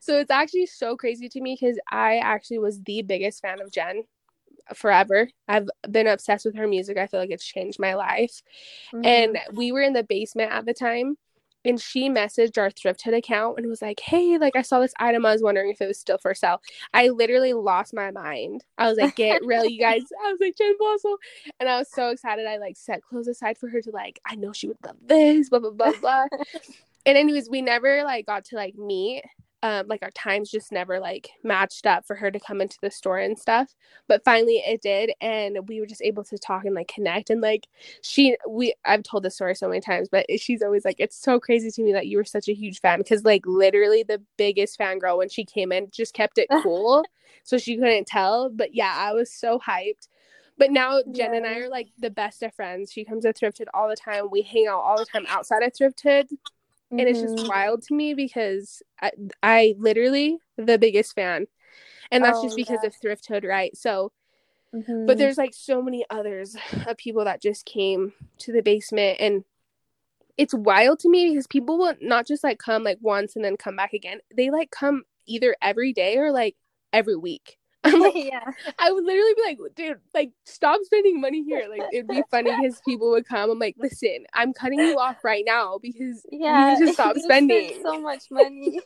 So it's actually so crazy to me because I actually was the biggest fan of Jen forever. I've been obsessed with her music. I feel like it's changed my life. Mm-hmm. And we were in the basement at the time and she messaged our Thrifthood account and was like, "Hey, like I saw this item. I was wondering if it was still for sale." I literally lost my mind. I was like, "Get real, you guys!" [laughs] I was like, "Jen Blosil," and I was so excited. I like set clothes aside for her to like. I know she would love this. Blah blah blah blah [laughs] and anyways, we never like got to like meet. Um, like our times just never like matched up for her to come into the store and stuff. But finally it did, and we were just able to talk and like connect. And like she, we, I've told this story so many times, but she's always like, it's so crazy to me that you were such a huge fan because like literally the biggest fangirl when she came in just kept it [laughs] cool, so she couldn't tell. But yeah, I was so hyped. But now Jen yeah. and I are like the best of friends. She comes to Thrifthood all the time. We hang out all the time outside of Thrifthood mm-hmm. and it's just mm-hmm. wild to me because I, I literally the biggest fan and that's oh, just because yeah. of thrifthood right so mm-hmm. but there's like so many others of people that just came to the basement and it's wild to me because people will not just like come like once and then come back again they like come either every day or like every week I'm like, [laughs] yeah. I would literally be like, dude, like, stop spending money here. Like, [laughs] it'd be funny because people would come. I'm like, listen, I'm cutting you off right now because yeah, you need to [laughs] stop spending so much money.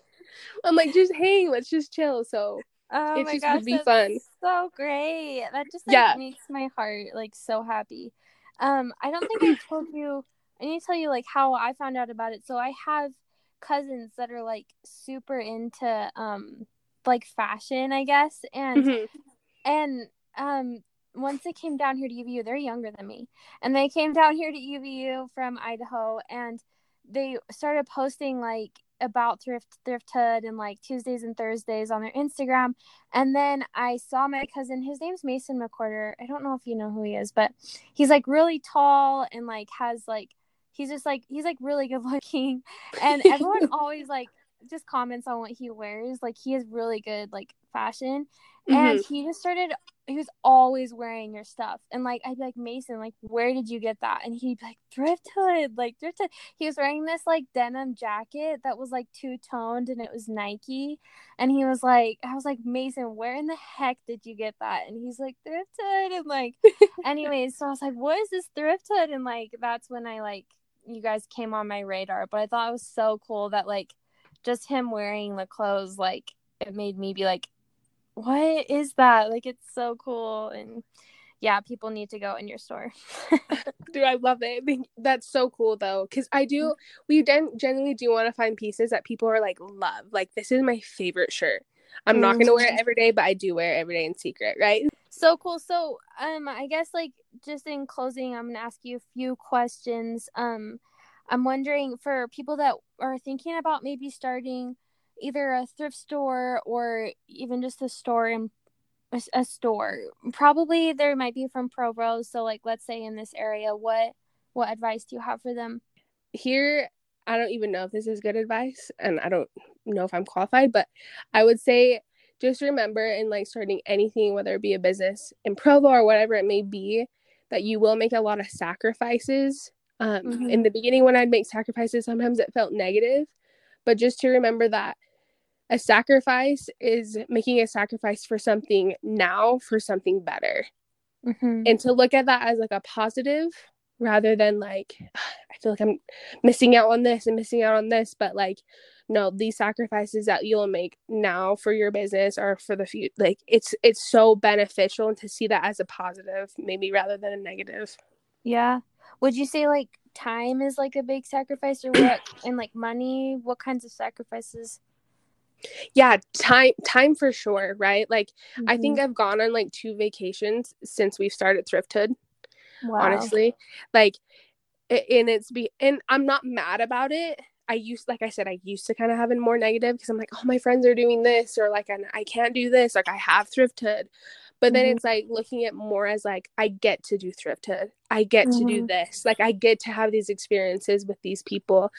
I'm like, just hang, let's just chill. So oh it just gosh, would be fun. So great. That just like, yeah. makes my heart like so happy. Um, I don't think I [clears throat] told you. I need to tell you like how I found out about it. So I have cousins that are like super into um like fashion, I guess. And mm-hmm. and um once they came down here to UVU, they're younger than me. And they came down here to UVU from Idaho and they started posting like about thrift thrifthood and like Tuesdays and Thursdays on their Instagram. And then I saw my cousin, his name's Mason McQuarter. I don't know if you know who he is, but he's like really tall and like has like he's just like he's like really good looking. And everyone [laughs] always like just comments on what he wears. Like he has really good like fashion. Mm-hmm. And he just started he was always wearing your stuff. And like I'd be like, Mason, like, where did you get that? And he'd be like, Thrifthood, like Thrifthood. He was wearing this like denim jacket that was like two toned and it was Nike. And he was like, I was like, Mason, where in the heck did you get that? And he's like, Thrifthood. And like, [laughs] anyways, so I was like, what is this Thrifthood? And like that's when I like you guys came on my radar. But I thought it was so cool that like just him wearing the clothes like it made me be like, what is that? Like it's so cool and yeah, people need to go in your store. [laughs] Dude, I love it. I think that's so cool though, because I do. We den- generally do want to find pieces that people are like love. Like this is my favorite shirt. I'm mm-hmm. not gonna wear it mm-hmm. every day, but I do wear it every day in secret, right? So cool. So um, I guess like just in closing, I'm gonna ask you a few questions. Um, I'm wondering for people that are thinking about maybe starting either a thrift store or even just a store in a, a store. Probably there might be from Provo. So like let's say in this area, what what advice do you have for them? Here, I don't even know if this is good advice and I don't know if I'm qualified, but I would say just remember in like starting anything, whether it be a business in Provo or whatever it may be, that you will make a lot of sacrifices. Um, mm-hmm. In the beginning, when I'd make sacrifices, sometimes it felt negative, but just to remember that a sacrifice is making a sacrifice for something now for something better mm-hmm. and to look at that as like a positive rather than like [sighs] i feel like i'm missing out on this and missing out on this but like no these sacrifices that you'll make now for your business or for the future like it's it's so beneficial and to see that as a positive maybe rather than a negative yeah would you say like time is like a big sacrifice or what [clears throat] and like money what kinds of sacrifices yeah time time for sure right like mm-hmm. i think mm-hmm. i've gone on like two vacations since we've started thrifthood wow. honestly like and it's be and i'm not mad about it i used like i said i used to kind of having more negative because i'm like oh my friends are doing this or like I, I can't do this like i have thrifthood but then mm-hmm. it's like looking at more as like i get to do thrifthood i get mm-hmm. to do mm-hmm. this like i get to have these experiences with these people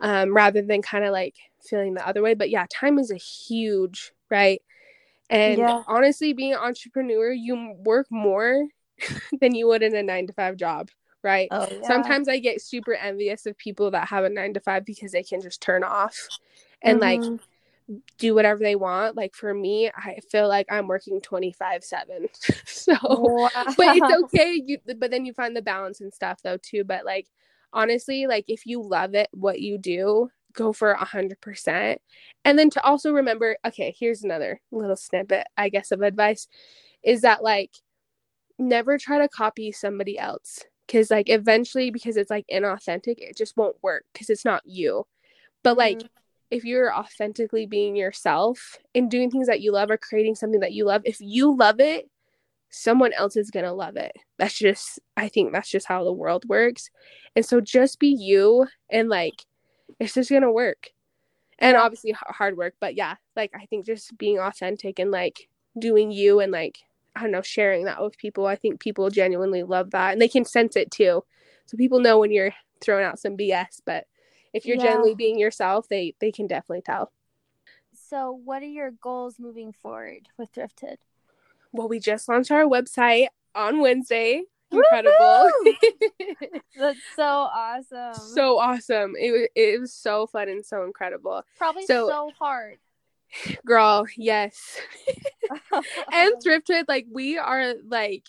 um, rather than kind of like feeling the other way but yeah time is a huge right and yeah. honestly being an entrepreneur you work more [laughs] than you would in a nine to five job right oh, yeah. sometimes i get super envious of people that have a nine to five because they can just turn off and mm-hmm. like do whatever they want. Like for me, I feel like I'm working 25 7. [laughs] so, wow. but it's [laughs] okay. You, but then you find the balance and stuff though, too. But like, honestly, like if you love it, what you do, go for a hundred percent. And then to also remember, okay, here's another little snippet, I guess, of advice is that like, never try to copy somebody else. Cause like eventually, because it's like inauthentic, it just won't work because it's not you. But like, mm-hmm if you're authentically being yourself and doing things that you love or creating something that you love, if you love it, someone else is going to love it. That's just, I think that's just how the world works. And so just be you and like, it's just going to work. And obviously hard work, but yeah, like I think just being authentic and like doing you and like, I don't know, sharing that with people. I think people genuinely love that and they can sense it too. So people know when you're throwing out some BS, but if you're yeah. generally being yourself, they they can definitely tell. So, what are your goals moving forward with Thrifthood? Well, we just launched our website on Wednesday. Incredible. [laughs] That's so awesome. So awesome. It was it was so fun and so incredible. Probably so, so hard. [laughs] Girl, yes. [laughs] and Thrifthood, like we are like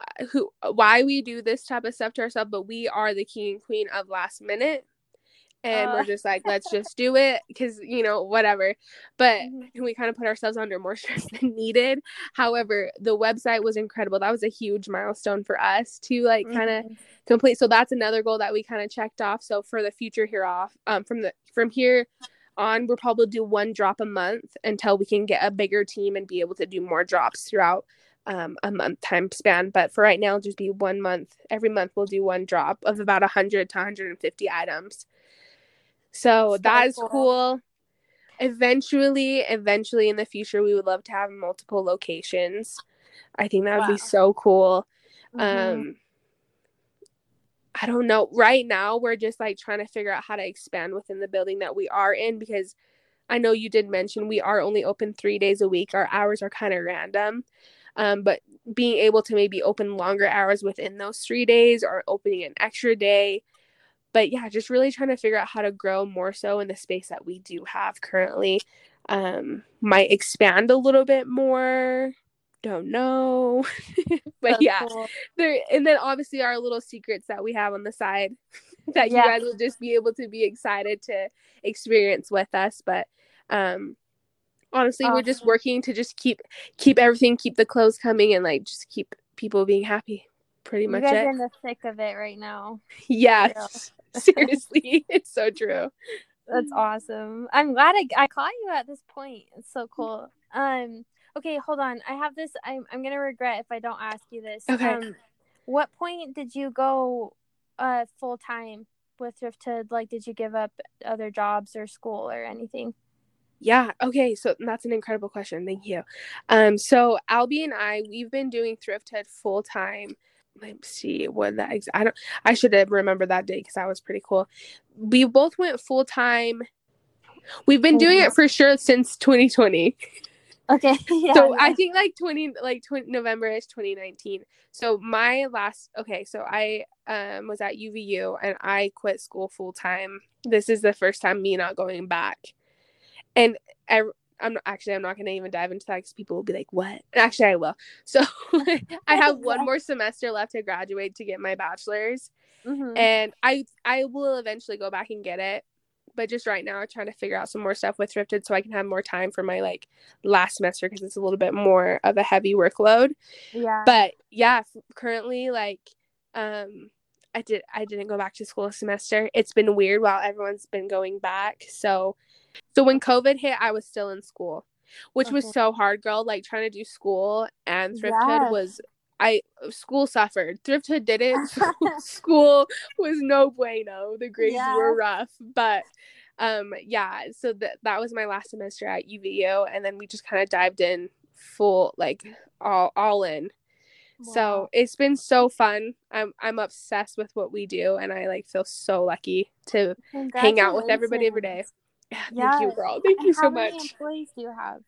uh, who why we do this type of stuff to ourselves, but we are the king and queen of last minute and uh. we're just like let's [laughs] just do it because you know whatever. But mm-hmm. we kind of put ourselves under more [laughs] stress than needed. However the website was incredible. That was a huge milestone for us to like mm-hmm. kind of complete. So that's another goal that we kind of checked off. So for the future here off um from the from here on we'll probably do one drop a month until we can get a bigger team and be able to do more drops throughout um, a month time span. But for right now just be one month. Every month we'll do one drop of about 100 to 150 items so, so that is cool. cool. Eventually, eventually in the future, we would love to have multiple locations. I think that would wow. be so cool. Mm-hmm. Um, I don't know. Right now, we're just like trying to figure out how to expand within the building that we are in because I know you did mention we are only open three days a week. Our hours are kind of random. Um, but being able to maybe open longer hours within those three days or opening an extra day but yeah, just really trying to figure out how to grow more so in the space that we do have currently. Um, might expand a little bit more. Don't know. [laughs] but That's yeah, cool. there and then obviously our little secrets that we have on the side [laughs] that yeah. you guys will just be able to be excited to experience with us. But um honestly we're just working to just keep keep everything keep the clothes coming and like just keep people being happy pretty You much guys it are in the thick of it right now. [laughs] real. [laughs] seriously it's so true That's awesome. I'm glad I, I caught you at this point. It's so cool. Um. Okay, hold on. I have this. I'm I'm gonna regret if I don't ask you this. Okay. Um, what point did you go uh full time with Thrifthood? Like, did you give up other jobs or school or anything? Yeah. Okay. So that's an incredible question. Thank you. Um. So Albie and I, we've been doing Thrifthood full time. Let me see what that. Ex- I don't. I should have remembered that day because that was pretty cool. We both went full time. We've been doing it for sure since 2020. Okay. [laughs] yeah, so yeah. I think like 20 like 20 November is 2019. So my last okay, so I um was at UVU and I quit school full time. This is the first time me not going back. And I I'm not, actually I'm not going to even dive into that because people will be like, "What?" Actually, I will. [laughs] So [laughs] I have one more semester left to graduate to get my bachelor's, Mhm. and I I will eventually go back and get it. But just right now, I'm trying to figure out some more stuff with Thrifthood so I can have more time for my like last semester because it's a little bit more of a heavy workload. yeah. But yeah, f- currently like um I did I didn't go back to school a semester. It's been weird while everyone's been going back. So so when COVID hit, I was still in school, which was so hard, girl. Like trying to do school and Thrifthood Yes. was I school suffered. Thrifthood didn't. [laughs] [laughs] school was no bueno. The grades were rough, but um yeah, so that that was my last semester at UVU and then we just kind of dived in full like all all in. Wow. So it's been so fun. I'm I'm obsessed with what we do and I like feel so lucky to hang out with everybody every day. Yeah, [sighs] Thank you, girl. Thank And you How so many much. employees do you have?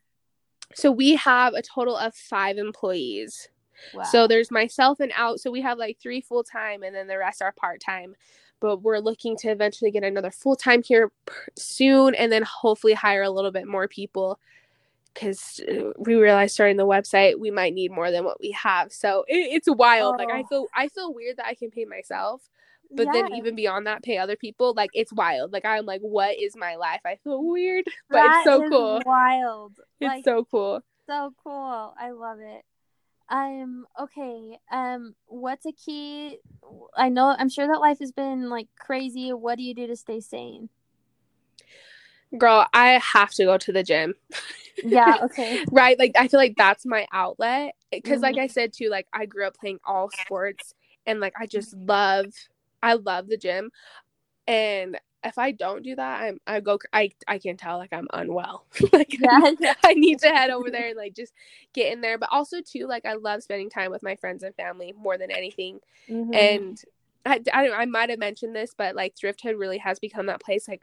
So we have a total of five employees. Wow. So there's myself and out. So we have like three full time, and then the rest are part time. But we're looking to eventually get another full time here soon, and then hopefully hire a little bit more people. Because uh, we realized starting the website, we might need more than what we have. So it, it's wild. Like I Oh. feel, I feel weird that I can pay myself, but then even beyond that, pay other people. Like it's wild. Like I'm like, what is my life? I feel weird, [laughs] but That it's so cool. Wild. [laughs] It's like, so cool. so cool. I love it. Um okay. Um what's a key I know I'm sure that life has been like crazy. What do you do to stay sane? Girl, I have to go to the gym. Yeah, [laughs] okay. right like i feel like that's my outlet because like Mhm. i said too like i grew up playing all sports and like i just love i love the gym and if i don't do that i'm i go i i can tell like i'm unwell [laughs] like yeah. i need to head over there and like just get in there but also too like i love spending time with my friends and family more than anything Mhm. and I, I, I might have mentioned this but like thrifthood really has become that place like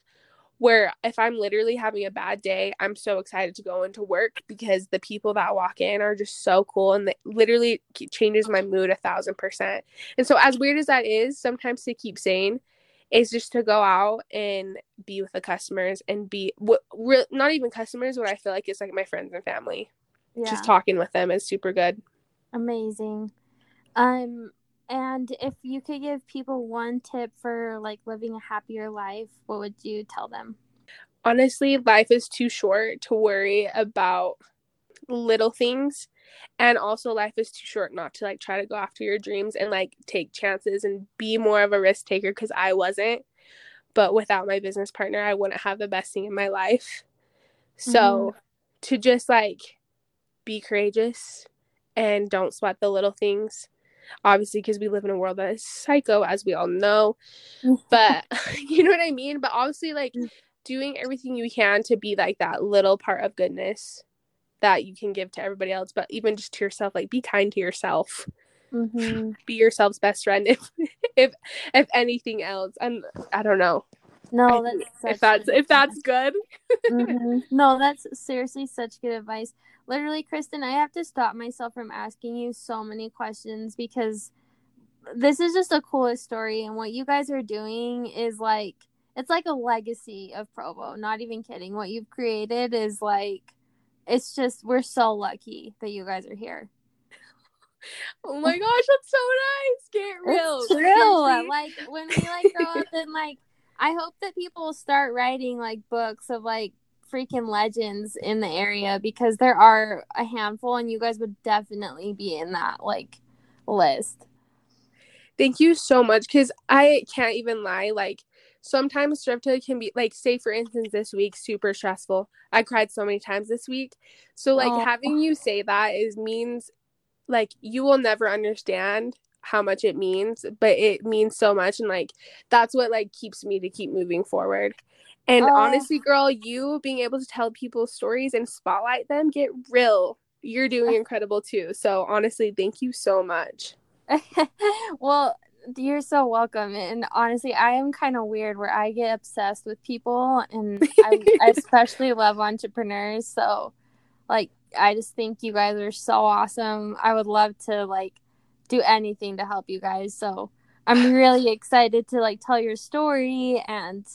where if i'm literally having a bad day i'm so excited to go into work because the people that walk in are just so cool and it literally changes my mood a thousand percent and so as weird as that is sometimes to keep sane is just to go out and be with the customers and be what re- not even customers what i feel like is like my friends and family yeah. just talking with them is super good Amazing. Um, and if you could give people one tip for like living a happier life, what would you tell them? honestly, life is too short to worry about little things. And also, life is too short not to like try to go after your dreams and like take chances and be more of a risk taker because I wasn't. But without my business partner, I wouldn't have the best thing in my life. So mm-hmm. to just like be courageous and don't sweat the little things. Obviously, because we live in a world that is psycho, as we all know but [laughs] you know what I mean? But obviously, like doing everything you can to be like that little part of goodness that you can give to everybody else, but even just to yourself, like be kind to yourself, Mm-hmm. [laughs] be yourself's best friend, if [laughs] if if anything else. And I don't know No, that's if that's if that's good. Mhm. No, that's seriously such good advice. Literally, Kristen, I have to stop myself from asking you so many questions because this is just the coolest story, and what you guys are doing is like it's like a legacy of Provo. Not even kidding. What you've created is like it's just we're so lucky that you guys are here. Oh my gosh, that's so nice. Get real. It's true. Like when we like grow up and like I hope that people start writing like books of like freaking legends in the area because there are a handful and you guys would definitely be in that like list. Thank you so much cuz I can't even lie like sometimes thrifthood can be like say for instance this week super stressful. I cried so many times this week. So like oh. having you say that is means like you will never understand how much it means, but it means so much and like that's what like keeps me to keep moving forward. And uh, honestly, girl, you being able to tell people stories and spotlight them, get real. You're doing [laughs] incredible too. So honestly, thank you so much. [laughs] well, you're so welcome. And honestly, I am kind of weird where I get obsessed with people and I, I [laughs] especially love entrepreneurs. So like I just think you guys are so awesome. I would love to like do anything to help you guys. So I'm really excited to like tell your story and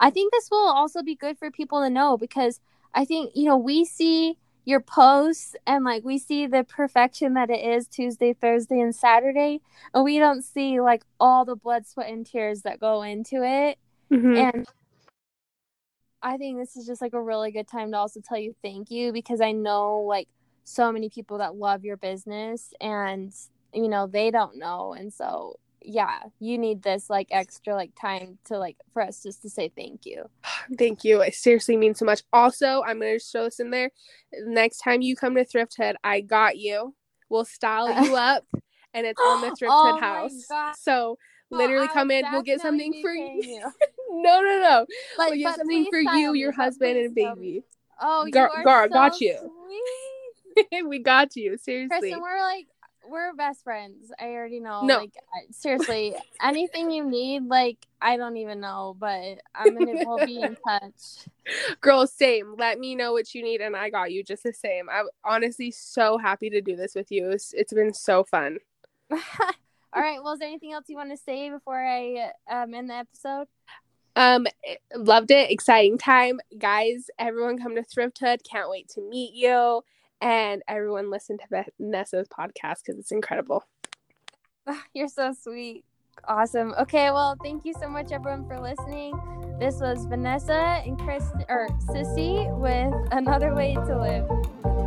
I think this will also be good for people to know because I think, you know, we see your posts and like we see the perfection that it is Tuesday, Thursday, and Saturday, and we don't see like all the blood, sweat, and tears that go into it. Mm-hmm. And I think this is just like a really good time to also tell you thank you because I know like so many people that love your business and you know they don't know and so yeah you need this like extra like time to like for us just to say thank you. [sighs] Thank you. It seriously means so much. Also i'm gonna throw this in there. Next time you come to thrifthood i got you. We'll style you [laughs] up and it's on the thrift [gasps] oh house. So literally well, come in we'll get something for you, you. [laughs] no no no. Like, we'll get something for you your husband and baby. Oh Gar- Gar, so got you. [laughs] we got you seriously. Kristen, we're like we're best friends. I already know. No. Like seriously, [laughs] anything you need, like I don't even know, but I'm gonna we'll be in touch. [laughs] Girl, same. Let me know what you need, and I got you just the same. I'm honestly so happy to do this with you. it's, it's been so fun. [laughs] All right. Well, is there anything else you want to say before I um end the episode? Um, loved it. Exciting time, guys. Everyone come to Thrifthood. Can't wait to meet you and everyone listen to Vanessa's podcast because it's incredible. Ah, you're so sweet. Awesome. Okay, well, thank you so much, everyone, for listening. This was Vanessa and Chris or Sissy with another way to live.